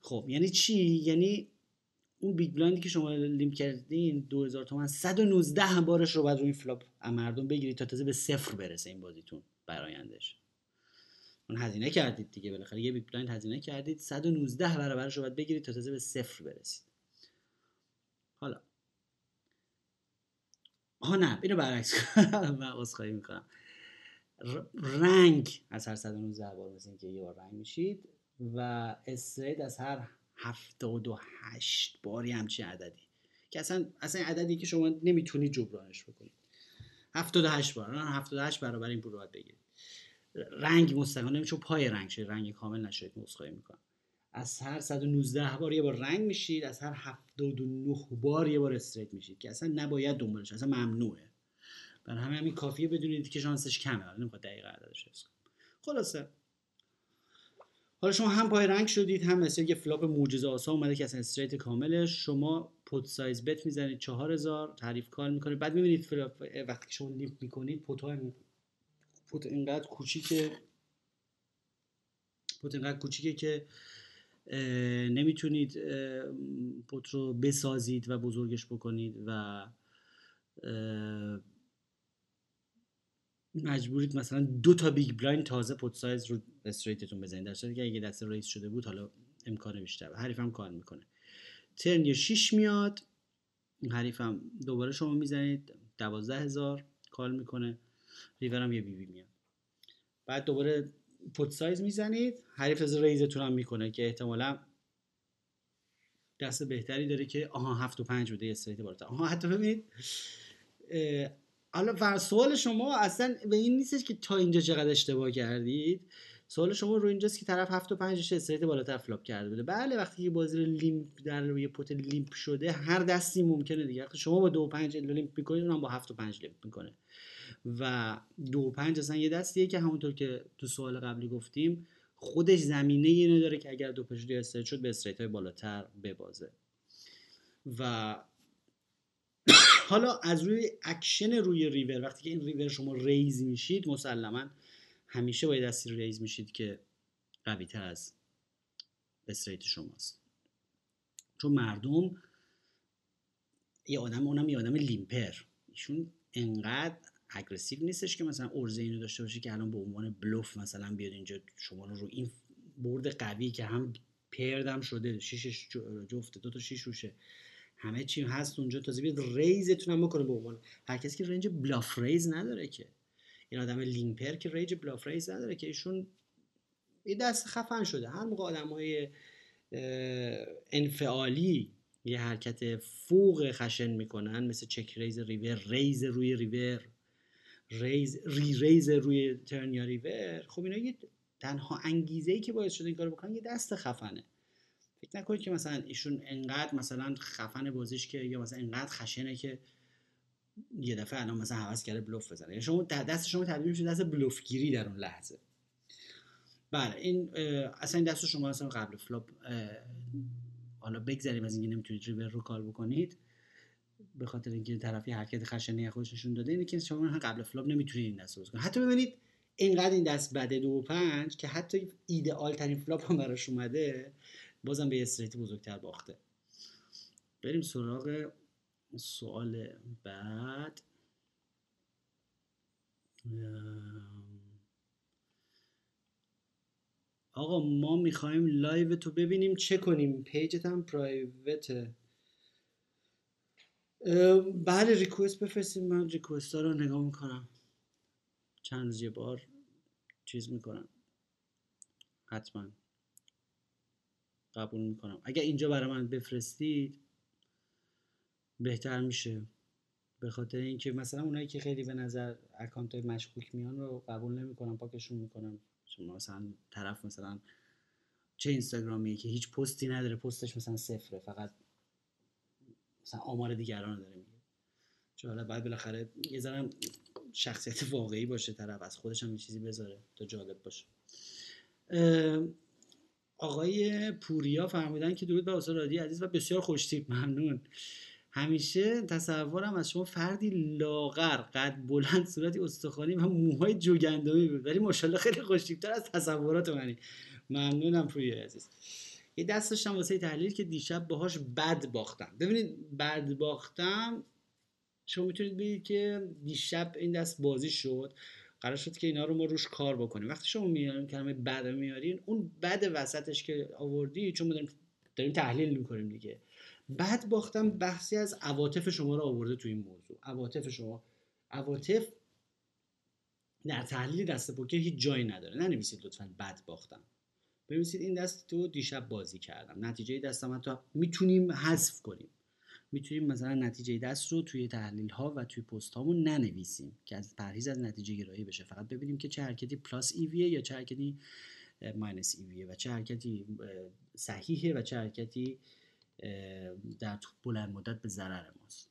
خب یعنی چی؟ یعنی اون big blind ی که شما limp کردین 2000 تومن 119 بارش رو بعد روی flop مردم بگیرید تا تازه به صفر برسه این بازیتون برایندش. اون هزینه کردید دیگه بالاخره یه big blind هزینه کردید 119 برابرش رو باید بگیرید تا تازه به صفر برسید. حالا ها نه اینو برعکس کنم من عذرخواهی می‌کنم. رنگ از هر 119 بار مثل اینکه یه بار رنگ میشید و straight از هر 78 باری همچین عددی. که اصلا اصلا عددی که شما نمی‌تونید جبرانش بکنید 78 بار 78 برابر این پول رو بگیرید. رنگ مستقیم چون پای رنگ شد رنگ کامل نشد عذرخواهی می‌کنم. از هر 119 بار یه بار رنگ میشید از هر 79 بار یه بار straight میشید که اصلا نباید دنبالش اصلا ممنوعه. برای همه همین کافیه بدونید که شانسش کمه. حالا نمی‌خواد دقیق عددش حساب خلاصه. حالا شما هم پای رنگ شدید هم مثل یه flop معجزه آسا اومده که اصلا straight کاملش شما pot size bet می‌زنید 4000 حریف call می‌کنید. بعد می‌بینید وقتی شما limp می‌کنید pot های pot اینقدر کوچیکه pot اینقدر کوچیکه که نمی‌تونید pot رو بسازید و بزرگش بکنید و مجبورید مثلا دو تا big blind تازه pot size رو straight تون بزنید. در صورتی که اگه دست raise شده بود حالا امکان بیشتر حریف هم call می‌کنه. turn یه 6 میاد. حریف هم دوباره شما می‌زنید. دوازده هزار call می‌کنه. river یه بی بی میاد. بعد دوباره pot size می‌زنید. حریف از raise تون هم می‌کنه که احتمالا دست بهتری داره که آها هفت و پنج بوده straight بالاتر. آها حتی ببینید. حالا سوال شما اصلا به این نیستش که تا اینجا چقدر اشتباه کردید. سوال شما رو اینجاست که طرف 7 و 5 straight بالاتر flop کرده بوده. بله وقتی که بازی رو limp در روی pot limp شده هر دستی ممکنه دیگه. شما با 2 و 5 limp می‌کنید اونم با 7 و 5 limp می‌کنه. و 2 و 5 اصلا یه دستیه که همونطور که تو سوال قبلی گفتیم خودش زمینه اینو داره که اگر دو پشتی straight شد به straight های بالاتر ببازه. و حالا از روی اکشن روی river وقتی که این river شما raise میشید مسلما همیشه باید دستی raise میشید که قوی تر از straight شماست. چون مردم یه آدم اونم یه آدم limper ایشون انقدر aggressive نیستش که مثلا عرضه اینو داشته باشه که الان به عنوان بلوف مثلا بیاد اینجا شما رو رو این board قوی که هم paired هم شده شیشش جفته دو تا شیش روشه. همه چی هست اونجا. تازه بیاد raise تون هم بکنه به عنوان هر کسی که range bluff raise نداره که. این آدم limper که range bluff raise نداره که ایشون یه دست خفن شده. هر موقع آدم های انفعالی یه حرکت فوق خشن می‌کنن مثل check raise river raise روی river. raise ری raise روی turn یا river خب اینا یه تنها انگیزه ای که باعث شده این کارو بکنن یه دست خفنه. فکر نکنید که مثلا ایشون انقدر مثلا خفن بازیش که یا مثلا انقدر خشنه که یه دفعه الان مثلا هوس کرده بلوف بزنه. یعنی شما دست شما تبدیل میشه دست بلوفگیری در اون لحظه. بله این اصلا دست شما اصلا قبل flop حالا بگذاریم از اینکه نمی‌تونید river رو call بکنید. به خاطر اینکه طرفی حرکت خشنی خودش نشون داده اینه که شما قبل flop نمی‌تونید این دست رو حتی ببینید اینقدر این دست بده دو و پنج که حتی ایدئال ترین flop هم براش اومده بازم به straight بزرگتر باخته. بریم سراغ سوال بعد. آقا ما می‌خوایم live تو ببینیم چه کنیم. page ت هم private ه بله request بفرستیم من request ها رو نگاه می‌کنم. چند یه بار چیز می‌کنم. حتما. قبول می‌کنم. اگر اینجا برای من بفرستید بهتر میشه. به خاطر اینکه مثلا اونایی که خیلی به نظر account های مشکوک میان رو قبول نمی‌کنم پاکشون می‌کنم. شما مثلا طرف مثلا چه اینستاگرامی که هیچ پستی نداره پستش مثلا صفره فقط مثلا آمار دیگران داره میگه. چون حالا باید بالاخره یه ذره شخصیت واقعی باشه طرف از خودش هم یه چیزی بذاره تا جالب باشه. آقای پوریا فرمودن که درود به استاد رادی عزیز و بسیار خوشتیپ ممنون. همیشه تصورم از شما فردی لاغر قد بلند صورتی استخوانی و موهای جوگندمی بود. ولی ماشاءالله خیلی خوشتیپتر از تصورات منی. ممنونم پوریا عزیز. یه دست داشتم واسه تحلیل که دیشب باهاش بد باختم. ببینید بد باختم شما می‌تونید ببینید که دیشب این دست بازی شد. قرار شد که اینا رو ما روش کار بکنیم. وقتی شما میارین کلمه بد میارین اون بد وسطش که آوردی چون داریم, داریم تحلیل می‌کنیم دیگه. بعد باختم بحثی از عواطف شما رو آورده تو این موضوع. عواطف شما. عواطف در تحلیل دست پوکر هیچ جایی نداره. ننویسید لطفا بد باختم. بنویسید این دست تو دیشب بازی کردم. نتیجه دستم تو می‌تونیم حذف کنیم. می‌تونیم مثلا نتیجه دست رو توی تحلیل ها و توی پست هامون ننویسیم که از پرهیز از نتیجه گرایی بشه. فقط ببینیم که چه حرکتی پلاس ایویه یا چه حرکتی ماینس ایویه و چه حرکتی صحیحه و چه حرکتی در بلند مدت به ضرر ماست.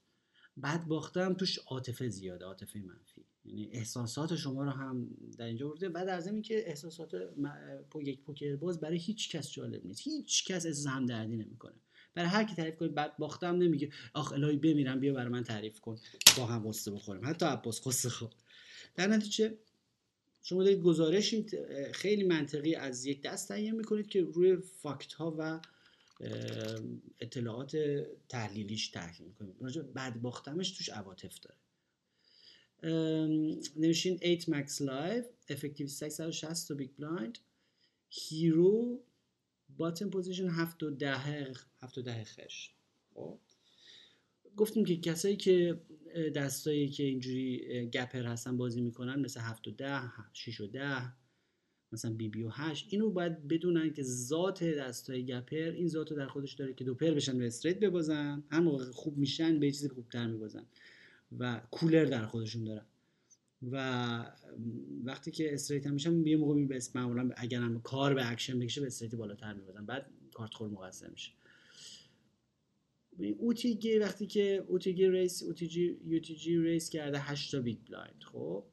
بعد باختم توش عاطفه زیاده عاطفه منفی. یعنی احساسات شما رو هم در اینجا ورده بعد در ضمن که احساسات یک پوکر باز برای هیچ کس جالب نیست. هیچ کس از هم دردی نمی‌کنه. برای هر کی تعریف کنید بعد باختم نمیگه آخ الهی بمیرم بیا برای من تعریف کن با هم قصه بخوریم. حتی عباس قصه خود در نتیجه شما دارید گزارشی خیلی منطقی از یک دست تهیه می‌کنید که روی فاکت ها و اطلاعات تحلیلیش تحلیل می‌کنید. راجع بعد باختمش توش عواطف داره. نوشین 8 max live effective 660 تا big blind ند. hero button position 7 و 10 7 و 10 خشت خب. گفتیم که کسایی که دستایی که اینجوری gapper هستن بازی می‌کنن مثل 7 و 10 6 و 10 مثلا بی بی و 8 اینو باید بدونن که ذات دستای gapper این ذات در خودش داره که دو pair بشن و straight ببازن. هم خوب میشن به چیزی خوبتر میبازن. و cooler در خودشون دارن. و وقتی که straight هم میشن یه موقع به معمولا اگر هم کار به اکشن بکشه به straight بالاتر میبازن بعد کارت خور مقصر میشه. UTG وقتی که UTG raise UTG UTG raise کرده 8 تا big blind خب؟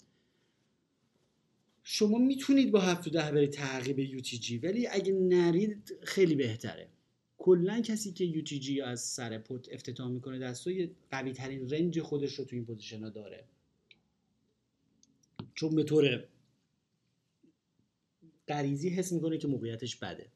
شما می‌تونید با 7 ده برید تعقیب UTG ولی اگه نرید خیلی بهتره. کلا کسی که UTG از سر pot افتتاح می‌کنه دستای قوی ترین range خودش رو تو این position ها داره. چون به طور غریزی حس می‌کنه که موقعیتش بده.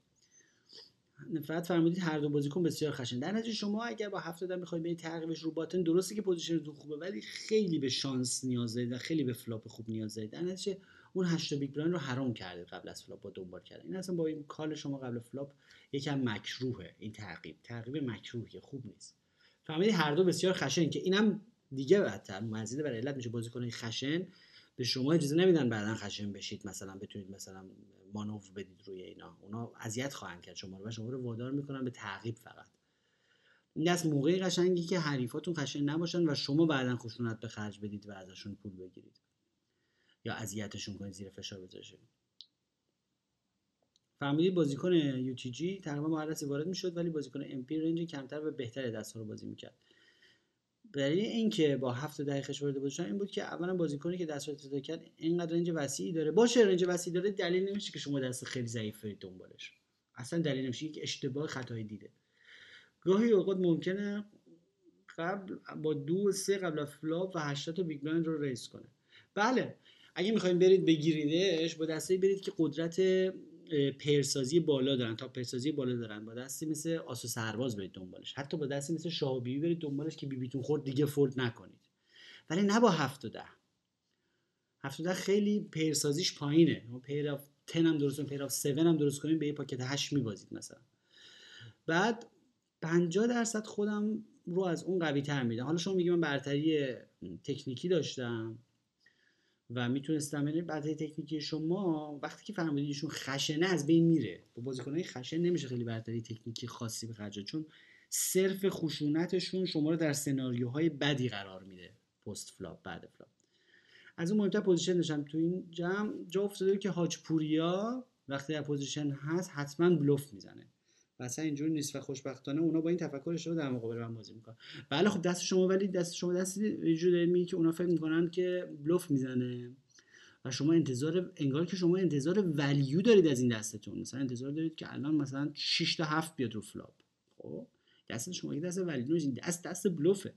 فقط فرمودید هر دو بازیکن بسیار خشن. در نتیجه شما اگر با هفت و ده می‌خواید برید تعقیبش رو button درسته که position تون خوبه ولی خیلی به شانس نیاز دارید و خیلی به flop خوب نیاز دارید. در نتیجه اون هشت big blind رو حرام کردید قبل از flop با دنبال کردن. این اصلا با این call شما قبل flop یکم مکروهه. این تعقیب تعقیب مکروهه خوب نیست. فهمیدید هر دو بسیار خشن که اینم دیگه بدتر. مزید بر علت میشه بازیکن خشن به شما اجازه نمیدن بعدا خشن بشید مثلا بتونید مثلا مانور بدید روی اینا. اونا اذیت خواهند کرد شما رو و شما رو وادار می‌کنن به تعقیب فقط. این از موقعی قشنگی که حریفاتون خشن نباشن و شما بعدا خشونت به خرج بدید و ازشون پول بگیرید. یا اذیتشون کنید زیر فشار بذارید فهمیدید بازیکن یو تی جی تقریبا با هر وارد می‌شد ولی بازیکن ام پی رنج کمتر و بهتر دست رو بازی می‌کرد. دلیل اینکه با هفت دقیقش وارد بودن این بود که اولا بازیکنی که دست رو کرد اینقدر رنج وسیعی داره. باشه رنج وسیعی داره دلیل نمیشه که شما دست خیلی ضعیف برید دنبالش. اصلا دلیل نمیشه یک اشتباه خطایی دیده. گاهی اوقات ممکنه قبل با دو سه قبل فلاپ و 80 تا بیگ بلایند رو ریس کنه. بله اگه می‌خوایم برید بگیریدش با دسته برید که قدرت پرسازی بالا دارن تا پرسازی بالا دارن. با دستی مثل آسو سرباز برید دنبالش. حتی با دستی مثل شاه بیبی برید دنبالش که بیبیتون خورد دیگه فورد نکنید. ولی نه با هفت و ده. هفت و ده خیلی pair سازیش پایینه. pair of 10 هم درست کنید pair of 7 هم درست کنید به یه pocket 8 میبازید مثلا. بعد 50 درصد خودم رو از اون قوی تر میدم. حالا شما میگی من برتری تکنیکی داشتم. و می‌تونستم یعنی بعد تکنیکی شما وقتی که فهمیدید ایشون خشنه از بین میره. با بازیکنای خشن نمیشه خیلی برتری تکنیکی خاصی بخرجه چون صرف خشونتشون شما رو در سناریوهای بدی قرار میده. postflop بعد flop. از اون مهمتر position داشتم تو این جمع. جا افتاده که حاج پوریا وقتی در position هست حتما بلوف می‌زنه. و اصلا اینجوری نیست و خوشبختانه اونا با این تفکر اشتباه در مقابل من بازی می‌کنن. بله خب دست شما ولی دست شما دست اینجوری دارید که اونا فکر می‌کنن که بلوف می‌زنه. و شما انتظار انگار که شما انتظار value دارید از این دستتون. مثلا انتظار دارید که الان مثلا 6 تا 7 بیاد رو flop خب؟ دست شما که دست ولیو نیست. دست دست بلوفه.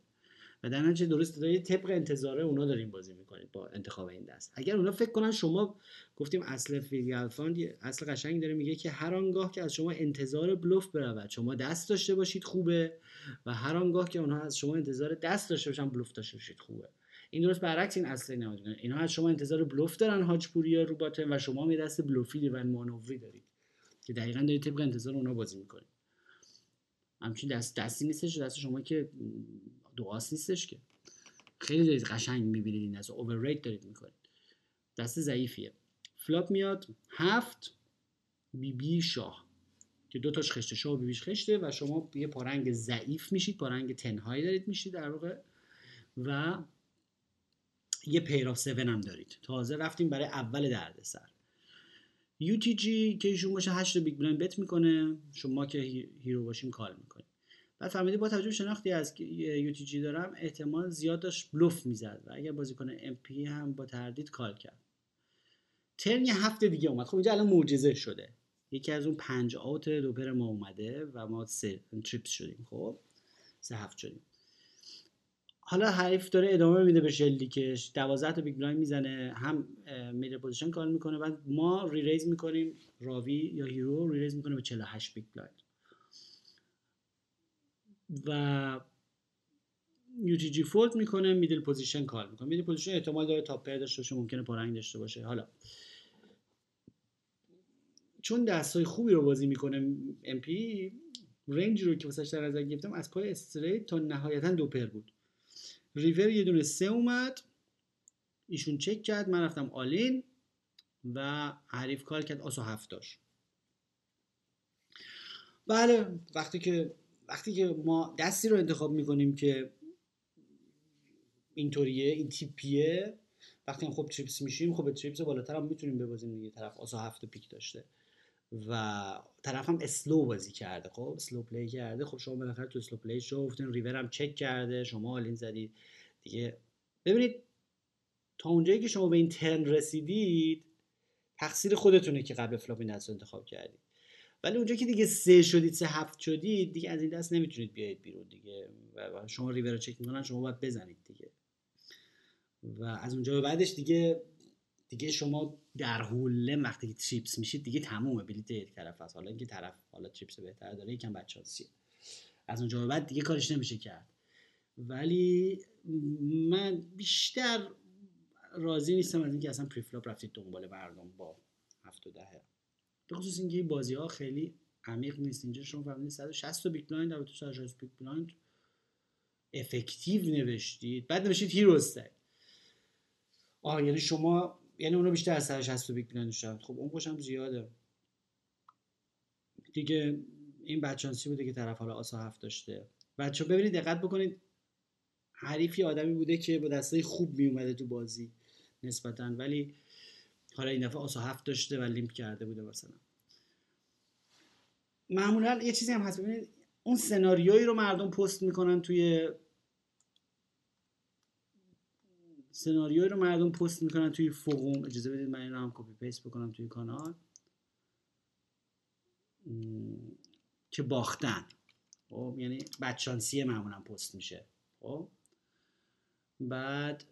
و در نتیجه درست داره طبق انتظاره اونا داریم بازی می‌کنید با انتخاب این دست. اگر اونا فکر کنن شما گفتیم اصل فیلیال فاند اصل قشنگ داره میگه که هر آنگاه که از شما انتظار بلوف برود شما دست داشته باشید خوبه و هر آنگاه که اونها از شما انتظار دست داشته باشن بلوف داشته باشید خوبه. این درست برعکس این اصل نماد اینها از شما انتظار بلوف دارن هاج پوریا رو باتن و شما می دست بلوفی و مانوری دارید که دقیقا دارید طبق انتظار اونا بازی می‌کنید. همچین دست دستی نیستش دست شما که دعاست نیستش که. خیلی دارید قشنگ می‌بینید این دست overrate دارید می‌کنید. دست ضعیفیه. flop میاد. هفت. بی بی شاه. که دو تاش خشته شاه و بیش خشته و شما یه پا رنگ ضعیف میشید. پا رنگ تنهایی دارید میشید در واقع. و یه pair of 7 هم دارید. تازه رفتیم برای اول درد سر UTG که ایشون باشه 8 big blind bet می‌کنه. شما که hero باشین call می‌کنید. بعد فهمیدی با توجه شناختی از UTG دارم احتمال زیاد داشت بلوف می‌زد و اگر بازیکن MP هم با تردید call کرد. turn یه هفته دیگه اومد. خب اینجا الان معجزه شده. یکی از اون پنج out دو pair ما اومده و ما سه trips شدیم. خب سه هفت شدیم. حالا حریف داره ادامه میده به شلدی که 12 تا big blind می‌زنه. هم middle position call می‌کنه. بعد ما reraise می‌کنیم راوی یا hero reraise می‌کنه به 48 big blind UTG fold می‌کنه middle position call می‌کنه. middle position احتمال داره top pair داشته باشه ممکنه پا رنگ داشته باشه. حالا چون دستای خوبی رو بازی می‌کنه MP range رو که واسش در نظر گرفتم از پای straight تا نهایتا دو pair بود. ریور یه دونه سه اومد. ایشون چک کرد. من رفتم all in و حریف call کرد. آس و هفت داشت. بله وقتی که وقتی که ما دستی رو انتخاب می‌کنیم که اینطوریه این تیپیه وقتی هم خب trips میشیم خب trips بالاتر هم می‌تونیم ببازیم دیگه. طرف آس و هفت پیک داشته و طرف هم slow بازی کرده. خب slow play کرده. خب شما بالاخره تو slow play شو گفتین river هم چک کرده شما all in زدید. دیگه ببینید تا اونجایی که شما به این turn رسیدید تقصیر خودتونه که قبل flop این انتخاب کردید. ولی اونجا که دیگه سه شدید سه هفت شدید دیگه از این دست نمی‌تونید بیایید بیرون دیگه. و شما river رو چک می‌کنن شما باید بزنید دیگه. و از اونجا به بعدش دیگه دیگه شما در حوله وقتی که trips میشید دیگه تمومه. بلیت یک طرف هست حالا اینکه طرف حالا trips بهتر داره یکم بدشانسیه از اونجا به بعد دیگه کارش نمیشه کرد. ولی من بیشتر راضی نیستم از اینکه اصلا preflop رفتید دنبال مردم با هفت و دهه به خصوص اینکه این بازی ها خیلی عمیق نیست. اینجا شما فهمیدید 160 تا big blind تو 160 big blind effective نوشتید. بعد نوشتید hero stack آه یعنی شما یعنی اونو بیشتر از 160 big blind داشتن خب اون خودشم زیاده. دیگه این بدشانسی بوده که طرف حالا آس و هفت داشته؟ بچه ببینید دقت بکنید. حریفی آدمی بوده که با دستای خوب میومده تو بازی نسبتا. ولی حالا این دفعه آس و هفت داشته و limp کرده بوده مثلا. معمولا یه چیزی هم هست. ببینید اون سناریویی رو مردم پست می‌کنن توی سناریویی رو مردم پست می‌کنن توی forum. اجازه بدید من این رو هم copy paste بکنم توی کانال. که باختن. خب یعنی بدشانسی معمولا پست میشه. خب بعد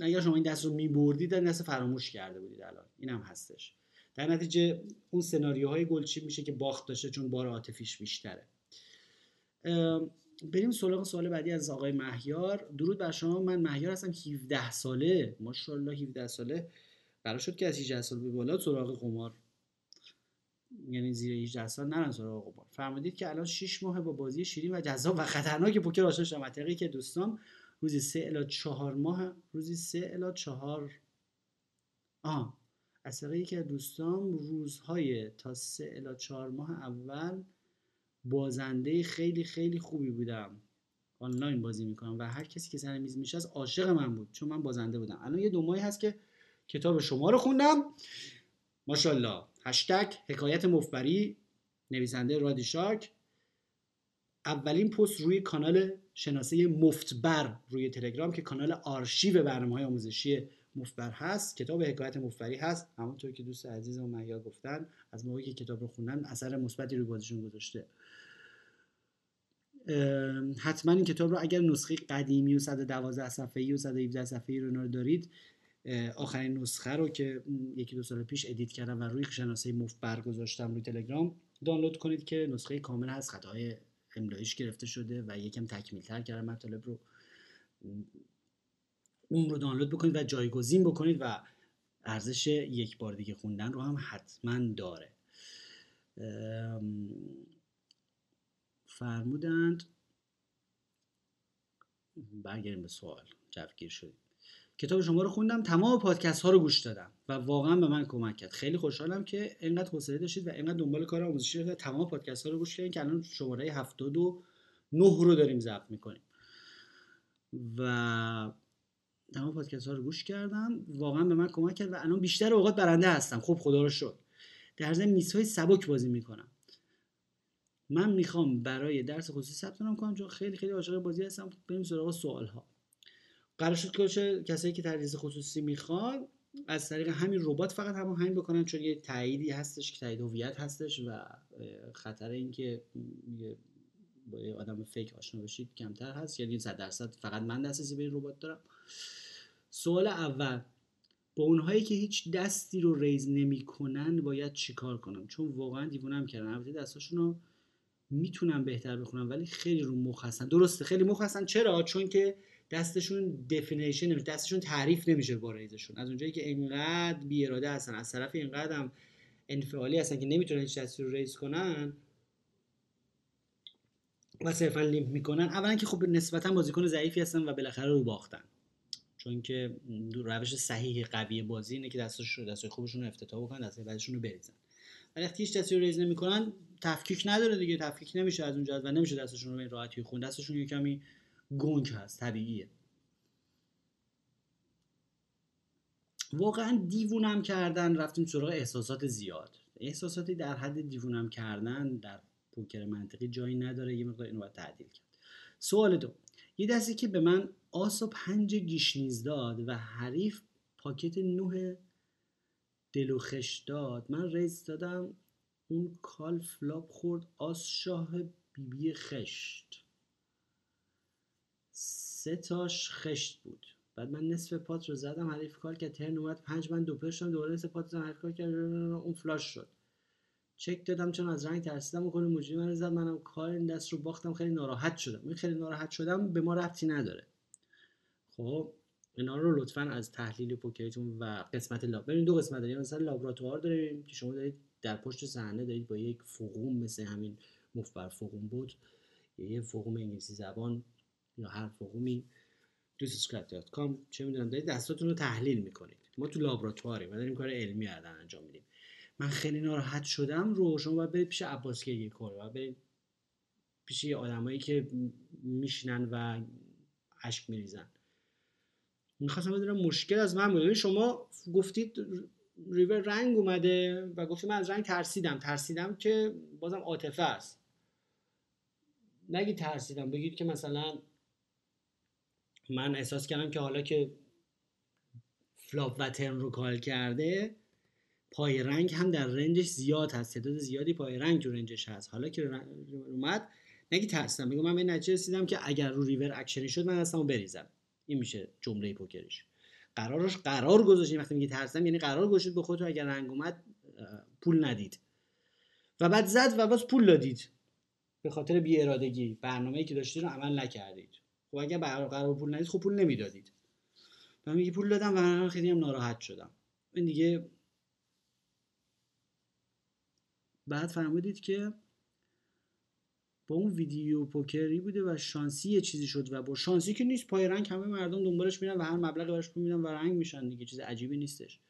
اگر شما این دست رو میبردید این دست فراموش کرده بودید الان. این هم هستش. در نتیجه اون سناریوهای گلچی میشه که باخت داشته چون بار عاطفیش بیشتره. بریم سراغ سوال بعدی از آقای مهیار. درود بر شما. من مهیار هستم 17 ساله. ماشاءالله 17 ساله. قرار شد که از 18 سال به بالا سراغ قمار. یعنی زیر 18 سال نرن سراغ قمار. فرمودید که الان 6 ماه با بازی شیرین و جذاب و خطرناک پوکر آشنا شدم. که دوستان روزی 3 الی 4 ماه روزی 3 الی 4 آه از یکی از دوستان روزهای تا 3 الی 4 ماه اول بازنده خیلی خیلی خوبی بودم. آنلاین بازی می‌کنم و هر کسی که سر میز از عاشق من بود چون من بازنده بودم. الان یه دو ماهی هست که کتاب شما رو خوندم. ماشاءالله. هشتگ حکایت مفبری نویسنده رادی شاک اولین پست روی کانال شناسه مفتبر روی تلگرام که کانال آرشیو برنامه های آموزشی مفبر هست. کتاب حکایت مفبری هست. همونطور که دوست عزیز و مهیا گفتن از موقعی که کتاب رو خوندن اثر مثبتی روی بازیشون گذاشته. حتما این کتاب رو اگر نسخه قدیمی و 112 صفحه‌ای و 117 صفحه‌ای رو دارید آخرین نسخه رو که یکی دو سال پیش ادیت کردم و روی شناسه مفت برگذاشتم روی تلگرام دانلود کنید که نسخه کامل هست خطاهای املایش گرفته شده و یکم تکمیل تر کردم مطالب رو. اون رو دانلود بکنید و جایگزین بکنید و ارزش یک بار دیگه خوندن رو هم حتما داره. فرمودند برگردیم به سوال. جوگیر شدیم. کتاب شما رو خوندم تمام پادکست ها رو گوش دادم و واقعا به من کمک کرد. خیلی خوشحالم که اینقدر حوصله داشتید و اینقدر دنبال کار آموزشی و تمام پادکست ها رو گوش کردین که الان شماره 79 رو داریم ضبط می‌کنیم. و تمام پادکست ها رو گوش کردم واقعا به من کمک کرد و الان بیشتر اوقات برنده هستم. خب خدا رو شد در ضمن میس های سبک بازی می‌کنم. من می‌خوام برای درس خصوصی ثبت نام کنم چون خیلی خیلی عاشق بازی هستم. بریم سراغ سوال ها قرار شد که کسایی که تدریس خصوصی می‌خوان از طریق همین ربات فقط هماهنگ بکنن چون یه تاییدی هستش که تایید هویت هستش و خطر اینکه با یه آدم فیک آشنا بشید کمتر هست. یعنی 100 درصد فقط من دسترسی به این ربات دارم. سوال اول با اونهایی که هیچ دستی رو ریز نمی‌کنن باید چیکار کنم؟ چون واقعا دیوونم کردن. البته دستاشون رو می‌تونم بهتر بخونم ولی خیلی رو مخ هستن. درسته خیلی مخ هستن. چرا؟ چون که دستشون definition نمیشه دستشون تعریف نمیشه با raise شون. از اونجایی که انقدر بی اراده هستن از طرف اینقدر هم انفعالی هستن که نمی‌تونن هیچ دستی رو raise کنن و صرفا limp می‌کنن اولا که خب نسبتا بازیکن ضعیفی هستن و بالاخره رو باختن. چون که روش صحیح قوی بازی اینه که دستش دستای خوبشون رو افتتاح بکنن دستای بدشون رو بریزن. ولی وقتی هیچ دستی رو raise نمی‌کنن تفکیک نداره دیگه تفکیک نمیشه از اونجا و نمیشه دستشون رو به راحتی خوند. دستشون یه کمی گنگ هست طبیعیه. واقعا دیوونم کردن رفتیم سراغ احساسات زیاد. احساساتی در حد دیوونم کردن در پوکر منطقی جایی نداره یه مقدار اینو باید تعدیل کرد. سوال دو یه دستی که به من آس و پنج گشنیز داد و حریف پاکت نوه دلوخش داد من ریز دادم اون کال فلاپ خورد آس شاه بیبی خشت. سه تاش خشت بود. بعد من نصف پات رو زدم حریف کار که ترن اومد پنج من دو پشتم دوباره نصف پات زدم حریف کار کرد اون فلاش شد. چک دادم چون از رنگ ترسیدم و کنه موجی من زد منم کار این دست رو باختم خیلی ناراحت شدم. این خیلی ناراحت شدم به ما ربطی نداره. خب اینا رو لطفا از تحلیل پوکرتون و قسمت لاب بریم دو قسمت داریم. مثلا لابراتوار داریم که شما دارید در پشت صحنه دارید با یک فقوم مثل همین مفبر فقوم بود. یه فقوم انگلیسی زبان. یا هر فقومی دوستسکرات.com چه می‌دونم دارید دستاتون رو تحلیل می‌کنید. ما تو لابراتواریم و داریم کار علمی انجام میدیم. من خیلی ناراحت شدم رو شما باید برید پیش عباس گریه کره باید برید پیش آدمایی که میشینن و اشک میریزن. می‌خواستم بدونم مشکل از من بود. شما گفتید ریور رنگ اومده و گفتید من از رنگ ترسیدم. ترسیدم که بازم عاطفه است. نگید ترسیدم بگید که مثلا من احساس کردم که حالا که flop و turn رو call کرده پای رنگ هم در رنجش زیاد هست. تعداد زیادی پای رنگ تو رنجش هست. حالا که اومد نگی ترسیدم میگم من به نتیجه رسیدم که اگر رو river action ی شد من دستمو بریزم. این میشه جمله پوکرش. قرارش قرار گذاشتین وقتی میگی ترسیدم یعنی قرار گذاشتید به خودتون اگر رنگ اومد پول ندید. و بعد زد و باز پول دادید. به خاطر بی ارادگی برنامه‌ای که داشتید رو عمل نکردید. خب اگر قرار پول ندید خب پول نمی‌دادید. من میگی پول دادم و خیلی هم ناراحت شدم. این دیگه بعد فرمودید که با اون ویدیو پوکری بوده و شانسی یه چیزی شد و با شانسی که نیست پای رنگ همه مردم دنبالش میرن و هر مبلغی براش پول میدن و رنگ میشن دیگه چیز عجیبی نیستش.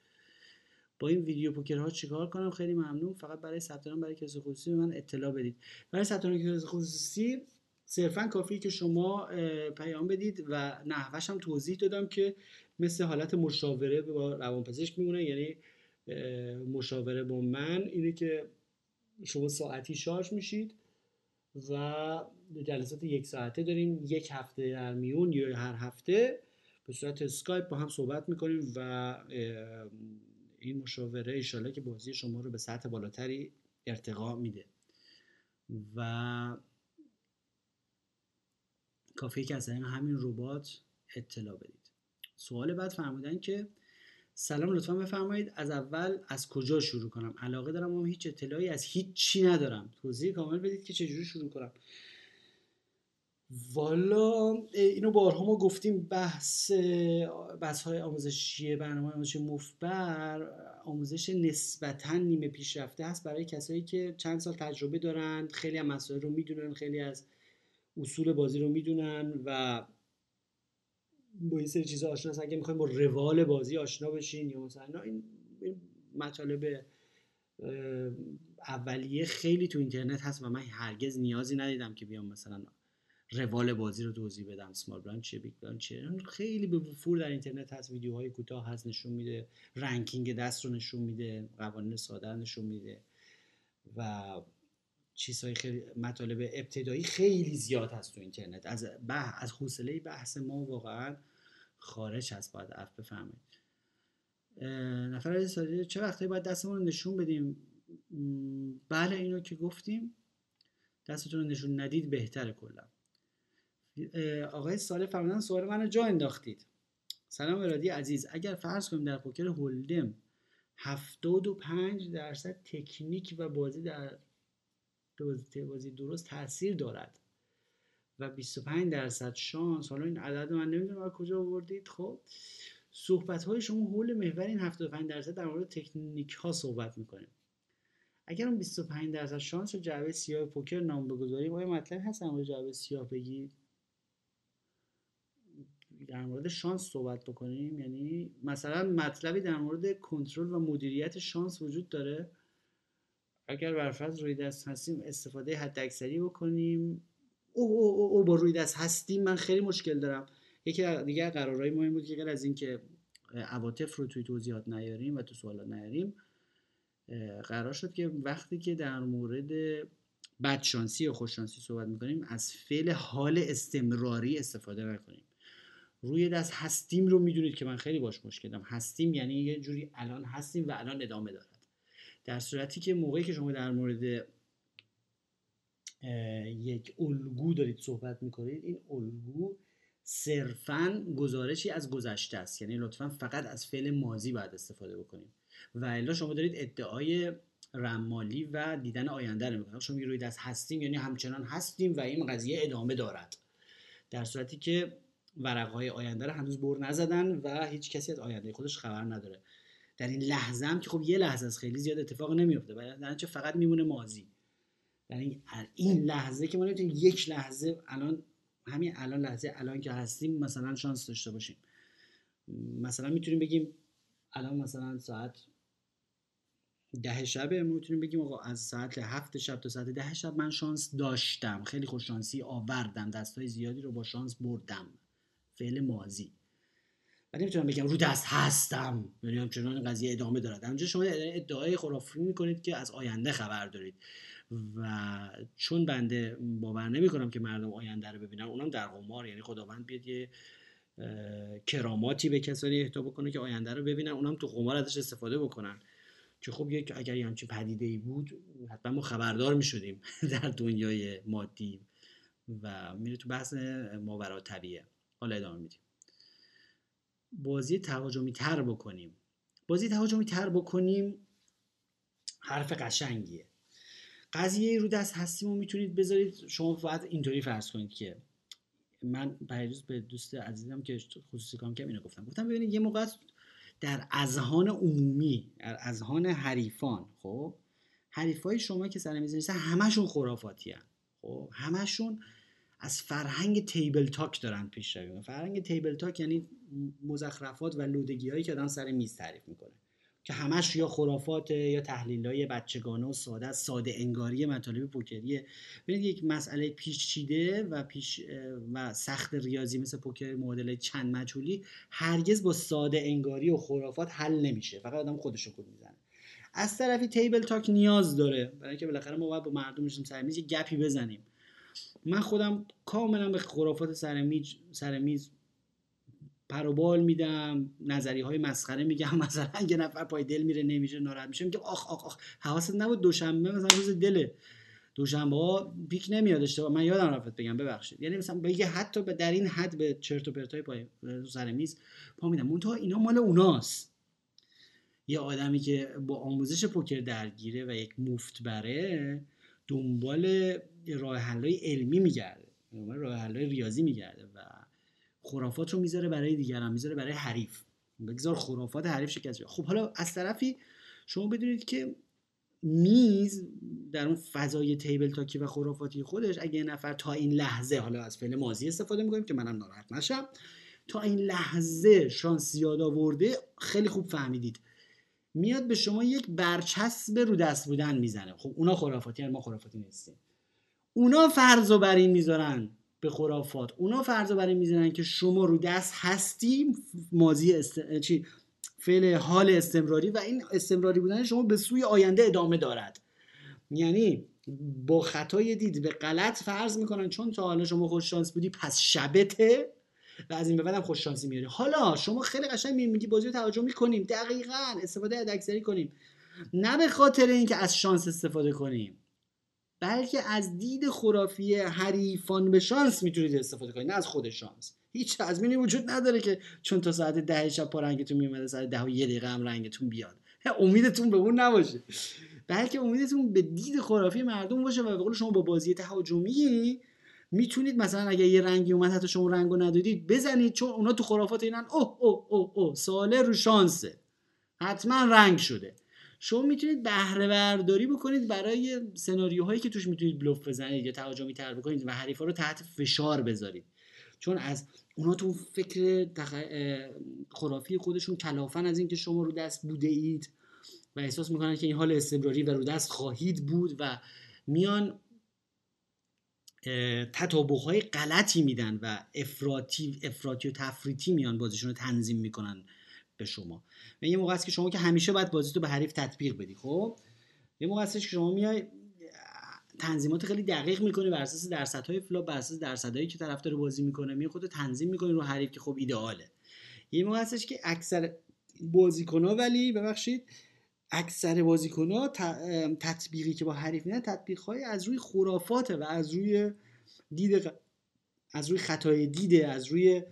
با این ویدیو پوکرها چیکار کنم؟ خیلی ممنون. فقط برای ثبت برای کسی خصوصی به من اطلاع بدید. برای ثبت کسی خصوصی صرفا کافی که شما پیام بدید و نحوش هم توضیح دادم که مثل حالت مشاوره با روانپزشک میمونه یعنی مشاوره با من اینه که شما ساعتی شارژ میشید و جلسات یک ساعته داریم یک هفته در میون یا هر هفته به صورت اسکایپ با هم صحبت می‌کنیم و این مشاوره ایشالا که بازی شما رو به سطح بالاتری ارتقا میده. و کافیه که از همین ربات اطلاع بدید. سوال بعد فرمودن که سلام لطفا بفرمایید از اول از کجا شروع کنم؟ علاقه دارم اما هیچ اطلاعی از هیچ چی ندارم. توضیح کامل بدید که چجوری شروع کنم. والا اینو بارها ما گفتیم بحث بحث های آموزشی برنامه آموزش مفبر آموزش نسبتا نیمه پیشرفته هست برای کسایی که چند سال تجربه دارن خیلی از مسائل رو می‌دونن خیلی از اصول بازی رو می‌دونن و با یه سری چیزا آشنا هستن اگه می‌خوایم با روال بازی آشنا بشین یا مثلا این مطالب اولیه خیلی تو اینترنت هست و من هرگز نیازی ندیدم که بیام مثلا روال بازی رو توضیح بدم. small blind چیه big blind چیه؟ خیلی به وفور در اینترنت هست ویدیوهای کوتاه هست نشون میده ranking دست رو نشون میده قوانین ساده نشون میده و چیزهای خیلی مطالب ابتدایی خیلی زیاد هست تو اینترنت. از بح از حوصله بحث ما واقعا خارج هست باید اف بفهمید نفر سالی چه وقتی باید دستمون رو نشون بدیم؟ بله اینو که گفتیم. دستتون رو نشون ندید بهتره کلا. آقای ساله فرمودن سوال منو جا انداختید. سلام ارادی عزیز. اگر فرض کنیم در پوکر هولدم 75 درصد تکنیک و بازی در بازی درست تاثیر دارد. و 25 درصد شانس. حالا این عدد من نمی‌دونم از کجا آوردید. خب صحبت های شما حول محور این 75 درصد در مورد تکنیک ها صحبت می‌کنیم اگر اون 25 درصد شانس رو جعبه سیاه پوکر نام بگذاریم آیا مطلب هست در مورد جعبه سیاه بگید در مورد شانس صحبت بکنیم. یعنی مثلا مطلبی در مورد کنترل و مدیریت شانس وجود داره؟ اگر برفرض روی دست هستیم استفاده حد اکثری بکنیم. او, او, او, او با روی دست هستیم من خیلی مشکل دارم. یکی دیگه قرارهای مهم بود که از اینکه عواطف رو توی توضیحات نیاریم و تو سوالات نیاریم قرار شد که وقتی که در مورد بدشانسی یا خوششانسی صحبت می‌کنیم از فعل حال استمراری استفاده نکنیم. روی دست هستیم رو می‌دونید که من خیلی باش مشکل دارم هستیم یعنی یه جوری الان هستیم و الان ادامه دارد در صورتی که موقعی که شما در مورد یک الگو دارید صحبت می‌کنید این الگو صرفا گزارشی از گذشته است. یعنی لطفا فقط از فعل ماضی باید استفاده بکنیم. و الا شما دارید ادعای رمالی و دیدن آینده رو می‌کنید. شما روی دست هستیم یعنی همچنان هستیم و این قضیه ادامه دارد. در صورتی که ورقهای آینده رو هنوز بر نزدن و هیچ کسی از آینده خودش خبر نداره. در این لحظه هم که خب یه لحظه از خیلی زیاد اتفاق نمیفته در فقط میمونه مازی در این لحظه که ما نمی‌تونیم یک لحظه الان همین الان لحظه الان که هستیم مثلا شانس داشته باشیم. مثلا می‌تونیم بگیم الان مثلا ساعت ده شبه ما می‌تونیم بگیم آقا از ساعت هفت شب تا ساعت ده شب من شانس داشتم. خیلی خوش شانسی آوردم دستای زیادی رو با شانس بردم. فعل ماضی. ولی نمی‌تونم بگم رو دست هستم. یعنی همچنان قضیه ادامه دارد. اونجا شما ادعای خرافی می‌کنید که از آینده خبر دارید. و چون بنده باور نمی کنم که مردم آینده رو ببینن اونم در قمار. یعنی خداوند بیاد یه کراماتی به کسانی اهدا بکنه که آینده رو ببینن اونم تو قمار ازش استفاده بکنن. که خب یک اگر یه همچین پدیده ای بود حتما ما خبردار می شدیم در دنیای مادی و میره تو بحث ماورا طبیعه. حالا ادامه میدیم. بازی تهاجمی تر بکنیم. بازی تهاجمی تر بکنیم حرف قشنگیه. قضیه رو دست هستیم و می‌تونید بذارید. شما باید اینطوری فرض کنید که من پیروز به دوست عزیزم که خصوصی کام کم اینو گفتم. گفتم ببینید یه موقع در اذهان عمومی در اذهان حریفان خب حریفای شما که سر میز همشون خرافاتی هن. خب همشون از فرهنگ تیبل تاک دارن پیش روی فرهنگ تیبل تاک یعنی مزخرفات و لودگی هایی که آدم سر میز تعریف می‌کنه. که همش یا خرافات یا تحلیل های بچگانه و ساده ساده انگاری مطالب پوکریه. ببینید یک مسئله پیچیده و پیش و سخت ریاضی مثل پوکر معادله چند مجهولی هرگز با ساده انگاری و خرافات حل نمیشه. فقط آدم خودش رو می‌زنه. از طرفی تیبل تاک نیاز داره. برای اینکه بالاخره ما باید با مردم میشیم سر میز گپی بزنیم. من خودم کاملا به خرافات سر میز پروبال میدم نظری های مسخره میگم. مثلا یه نفر پای دل میره نمیشه ناراحت میشه میگه آخ آخ آخ. حواست نبود دوشنبه مثلا روز دله دوشنبه ها پیک نمیاد اشتباه. من یادم رفت بگم ببخشید. یعنی مثلا بگه حتی به در این حد به چرت و پرتای پای سر میز پا میدم. منتها اینا مال اوناست. یه آدمی که با آموزش پوکر درگیره و یک مفت بره دنبال راه حلای علمی میگرده. دنبال راه حلای ریاضی میگرده و خرافات رو می‌ذاره برای دیگران می‌ذاره برای حریف. بگذار خرافات حریف شکست خب حالا از طرفی شما بدونید که میز در اون فضای تیبل تاکی و خرافاتی خودش اگه نفر تا این لحظه حالا از فعل ماضی استفاده می‌کنیم که منم ناراحت نشم. تا این لحظه شانس زیاد آورده خیلی خوب فهمیدید. میاد به شما یک برچسب رو دست بودن می‌زنه. خب اونا خرافاتی ما خرافاتی نیستیم. اونا فرض و بر این می‌ذارن. به خرافات. اونا فرض برای می‌زنن که شما رو دست هستی ماضی است... چی؟ فعل حال استمراری و این استمراری بودن شما به سوی آینده ادامه دارد. یعنی با خطای دید به غلط فرض می‌کنن چون تا حالا شما خوش شانس بودی پس شبته و از این به بعدم خوش شانسی میاری حالا شما خیلی قشنگ میگی بازی رو توجه می‌کنیم. دقیقا استفاده از اکثری کنیم. نه به خاطر اینکه از شانس استفاده کنیم. بلکه از دید خرافی حریفان به شانس می‌تونید استفاده کنید نه از خود شانس. هیچ تضمینی وجود نداره که چون تا ساعت ده شب پا رنگتون میومده ساعت ده و یه دقیقه هم رنگتون بیاد. امیدتون به اون نباشه. بلکه امیدتون به دید خرافی مردم باشه و به قول شما با بازی تهاجمی می‌تونید مثلا اگه یه رنگی اومد حتی شما رنگو ندادید بزنید چون اونا تو خرافات اینن اوه اوه اوه اوه ساله رو شانسه. حتما رنگ شده. شما می‌تونید بهره برداری بکنید برای سناریوهایی که توش می‌تونید بلوف بزنید یا تهاجمی تر بکنید و حریفا رو تحت فشار بذارید. چون از اونا تو فکر خرافی خودشون کلافن از اینکه شما رو دست بوده اید و احساس می‌کنن که این حال استمراری و رو دست خواهید بود و میان تطابق های غلطی میدن و افراطی افراطی و تفریطی میان بازیشون رو تنظیم می‌کنن. به شما. و یه موقع است که شما که همیشه باید بازی تو به حریف تطبیق بدی خب؟ یه موقع هستش که شما میای تنظیمات خیلی دقیق می‌کنی بر اساس درصدهای flop بر اساس درصدهایی که طرف داره بازی می‌کنه می خود تنظیم می‌کنی رو حریف که خب ایدئاله یه موقع هستش که اکثر بازیکن‌ها ولی ببخشید اکثر بازیکن‌ها تطبیقی که با حریف میدن تطبیق‌های از روی خرافاته و از روی دید از روی خطای دیده از روی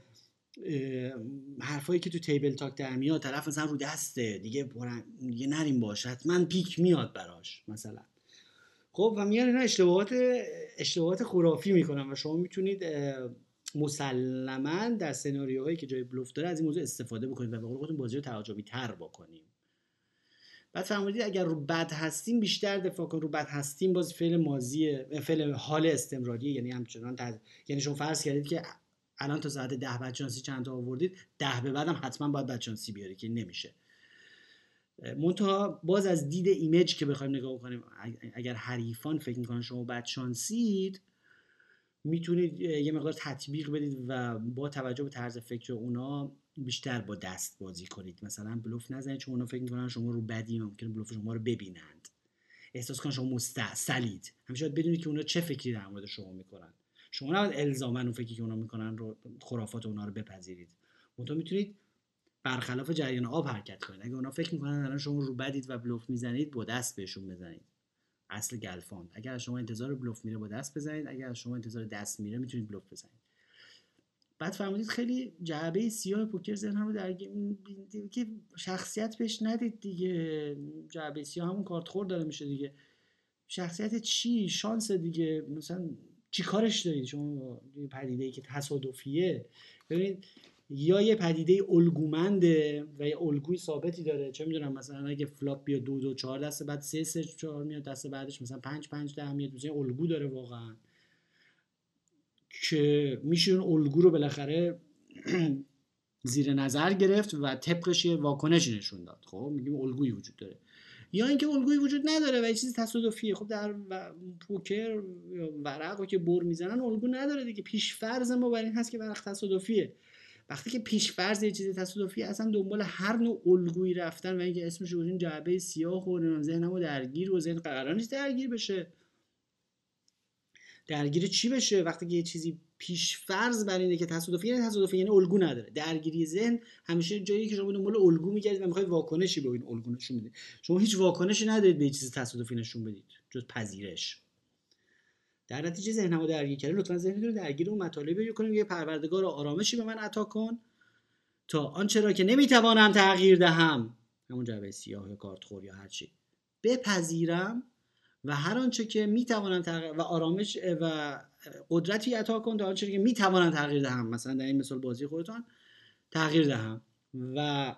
حرفایی که تو تیبل تاک در میاد طرف مثلا رو دسته دیگه دیگه نریم باش حتما پیک میاد براش مثلا. خب و میان اینا اشتباهات اشتباهات خرافی می‌کنن و شما می‌تونید مسلما در سناریوهایی که جای بلوف داره از این موضوع استفاده بکنید و به قول خودتون بازی رو تهاجمی تر بکنیم. بعد فرمودید اگر رو بد هستیم بیشتر دفاع کن رو بد هستیم باز فعل ماضی فعل حال استمراری یعنی همچنان تد... یعنی شما فرض کردید که الان تا ساعت ده بچانسی چند تا آوردید ده به بعدم حتما باید بچانسی بیاری که نمیشه. منتها باز از دید ایمیج که بخوایم نگاه کنیم اگر حریفان فکر می‌کنن شما بچانسید می‌تونید یه مقدار تطبیق بدید و با توجه به طرز فکر اونا بیشتر با دست بازی کنید. مثلا بلوف نزنید چون اونا فکر می‌کنن شما رو بدی ممکن بلوف شما رو ببینند. احساس کنن شما مستعصلید همیشه بدونید که اونا چه فکری در مورد شما می‌کنن. شما نباید الزاما اون فکری که اونا می‌کنن رو خرافات اونا رو بپذیرید. منتها می‌تونید برخلاف جریان آب حرکت کنید. اگه اونا فکر می‌کنن الان شما رو بدید و بلوف می‌زنید با دست بهشون بزنید. اصل گلفاند اگر شما انتظار بلوف میره با دست بزنید. اگر شما انتظار دست میره می‌تونید بلوف بزنید. بعد فرمودید خیلی جعبه سیاه پوکر ذهن رو درگیر که شخصیت بهش ندید دیگه. جعبه سیاه همون کارت خور داره میشه دیگه. شخصیت چی؟ شانس دیگه. مثلا چی کارش دارید؟ شما پدیده ای که تصادفیه. ببینید یا یه پدیده الگومنده و یه الگوی ثابتی داره. چه می‌دونم مثلا اگه flop بیا دو دو چهار دست بعد سه سه چهار میاد دست بعدش مثلا پنج پنج ده میاد مثلا الگو داره واقعا. که میشه اون الگو رو بالاخره زیر نظر گرفت و طبقش یه واکنشی نشون داد. خب میگیم الگویی وجود داره. یا اینکه الگویی وجود نداره و یه چیزی تصادفیه. خب در پوکر ورق رو که بر می‌زنن الگو نداره دیگه. پیش فرض ما بر این هست که ورق تصادفیه. وقتی که پیش فرض یه چیزی تصادفی اصلا دنبال هر نوع الگویی رفتن و اینکه اسمش رو این جعبه سیاه و ذهنمو درگیر و ذهن قرار نیست درگیر بشه. درگیر چی بشه؟ وقتی که یه چیزی پیش فرض بر اینه که تصادفی یعنی تصادفی یعنی الگو نداره. درگیری ذهن همیشه جایی که شما دنبال الگو میگردید و می‌خواید واکنشی به این الگو نشون بدید. شما هیچ واکنشی ندارید به چیز تصادفی نشون بدید جز پذیرش. در نتیجه ذهنمو درگیر کرده لطفا ذهنتون رو درگیر اون مطالبی کنید یه پروردگار آرامشی به من عطا کن تا آنچه را که نمی‌توانم تغییر دهم همون جعبه سیاه یا کارت خور یا هر چی بپذیرم و هر آنچه که می‌توانم تغییر و آرامش و قدرتی عطا کن تا آنچه که می‌توانم تغییر دهم مثلا در این مثال بازی خودتان تغییر دهم و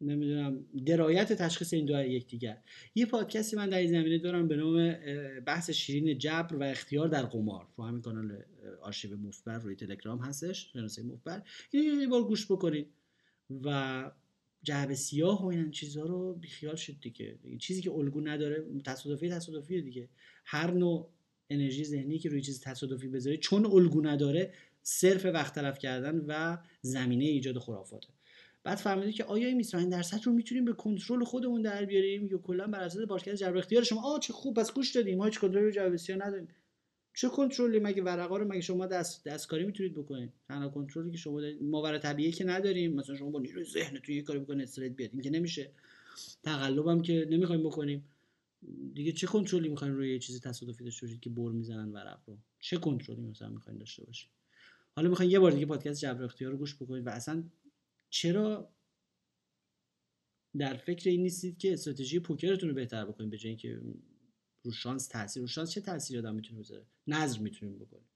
نمی‌دونم درایت تشخیص این دو یکدیگر یه پادکستی من در این زمینه دارم به نام بحث شیرین جبر و اختیار در قمار. رو همین کانال آرشیو مفبر روی تلگرام هستش شناسه مفبر. این یه بار گوش بکنید و جعبه سیاه و این چیزها رو بیخیال شد دیگه. چیزی که الگو نداره تصادفی تصادفی دیگه. هر نوع انرژی ذهنی که روی چیز تصادفی بذاری چون الگو نداره صرف وقت تلف کردن و زمینه ایجاد خرافاته. بعد فهمیدید که آیا این 25 درصد رو می‌تونیم به کنترل خودمون در بیاریم؟ یا کلا بر اساس باشگاه جبر اختیار شما؟ آ چه خوب پس گوش دادیم. ما هیچ کنترلی رو جبر نداریم. چه کنترلی مگه ورقا رو مگه شما دست دستکاری می‌تونید بکنید؟ تنها کنترلی که شما دارید ماور طبیعی که نداریم. مثلا شما با نیروی ذهنتون یه کاری بکنید استریت بیاد این که نمیشه. تقلبم که نمی‌خوایم بکنیم. دیگه چه کنترلی می‌خواین روی یه چیزی تصادفی داشته باشید که بر می‌زنن ورق رو؟ چه کنترلی مثلا می‌خواین داشته باشید؟ حالا می‌خواین یه بار دیگه پادکست جبر اختیار رو گوش بکنید و اصلا چرا در فکر این نیستید که استراتژی پوکرتون رو بهتر بکنید به جای اینکه رو شانس تاثیر رو شانس چه تاثیری آدم می‌تونه بذاره؟ نظر می‌تونیم بکنیم.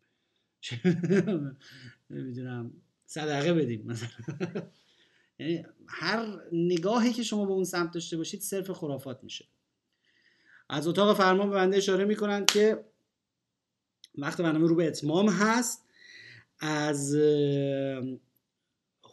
نمی‌دونم. صدقه بدیم مثلا. یعنی هر نگاهی که شما به اون سمت داشته باشید صرف خرافات میشه. از اتاق فرمان به بنده اشاره می‌کنند که وقت برنامه رو به اتمام هست. از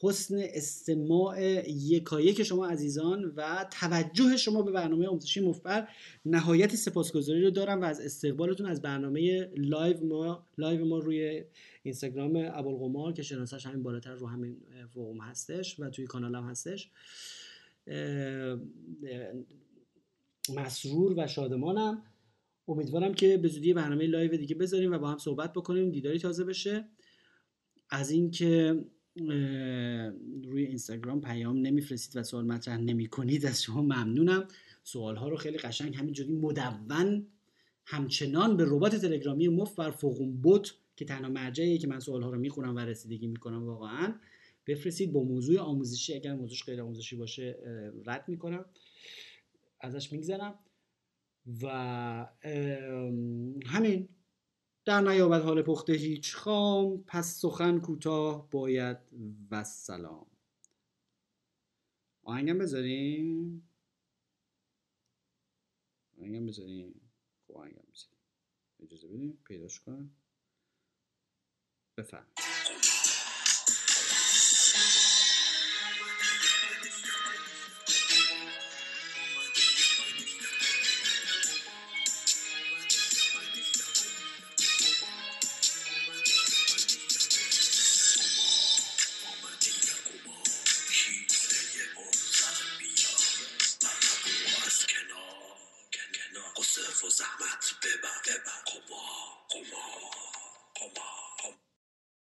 حسن استماع یکایک شما عزیزان و توجه شما به برنامه آموزشی مفبر نهایت سپاسگزاری رو دارم و از استقبالتون از برنامه لایو ما لایو ما روی اینستاگرام ابوالقمار که شناسش همین بالاتر رو همین فوقم هستش و توی کانالم هستش. مسرور و شادمانم. امیدوارم که به زودی برنامه live دیگه بذاریم و با هم صحبت بکنیم. دیداری تازه بشه. از اینکه روی اینستاگرام پیام نمیفرستید و سوال مطرح نمی کنید از شما ممنونم. سوال ها رو خیلی قشنگ همینجوری مدون همچنان به ربات تلگرامی مفت بر فوقون بوت که تنها مرجعیه که من سوال ها رو می‌خونم و رسیدگی می‌کنم واقعا. بفرستید با موضوع آموزشی. اگر موضوعش غیر آموزشی باشه رد می‌کنم. ازش میگذرم و همین. در نیابد حال پخته هیچ خام پس سخن کوتاه باید و سلام. آهنگم بذاریم. آهنگم بذاریم. خب آهنگم بذاریم. اجازه بدیم پیداش کنم. بفهم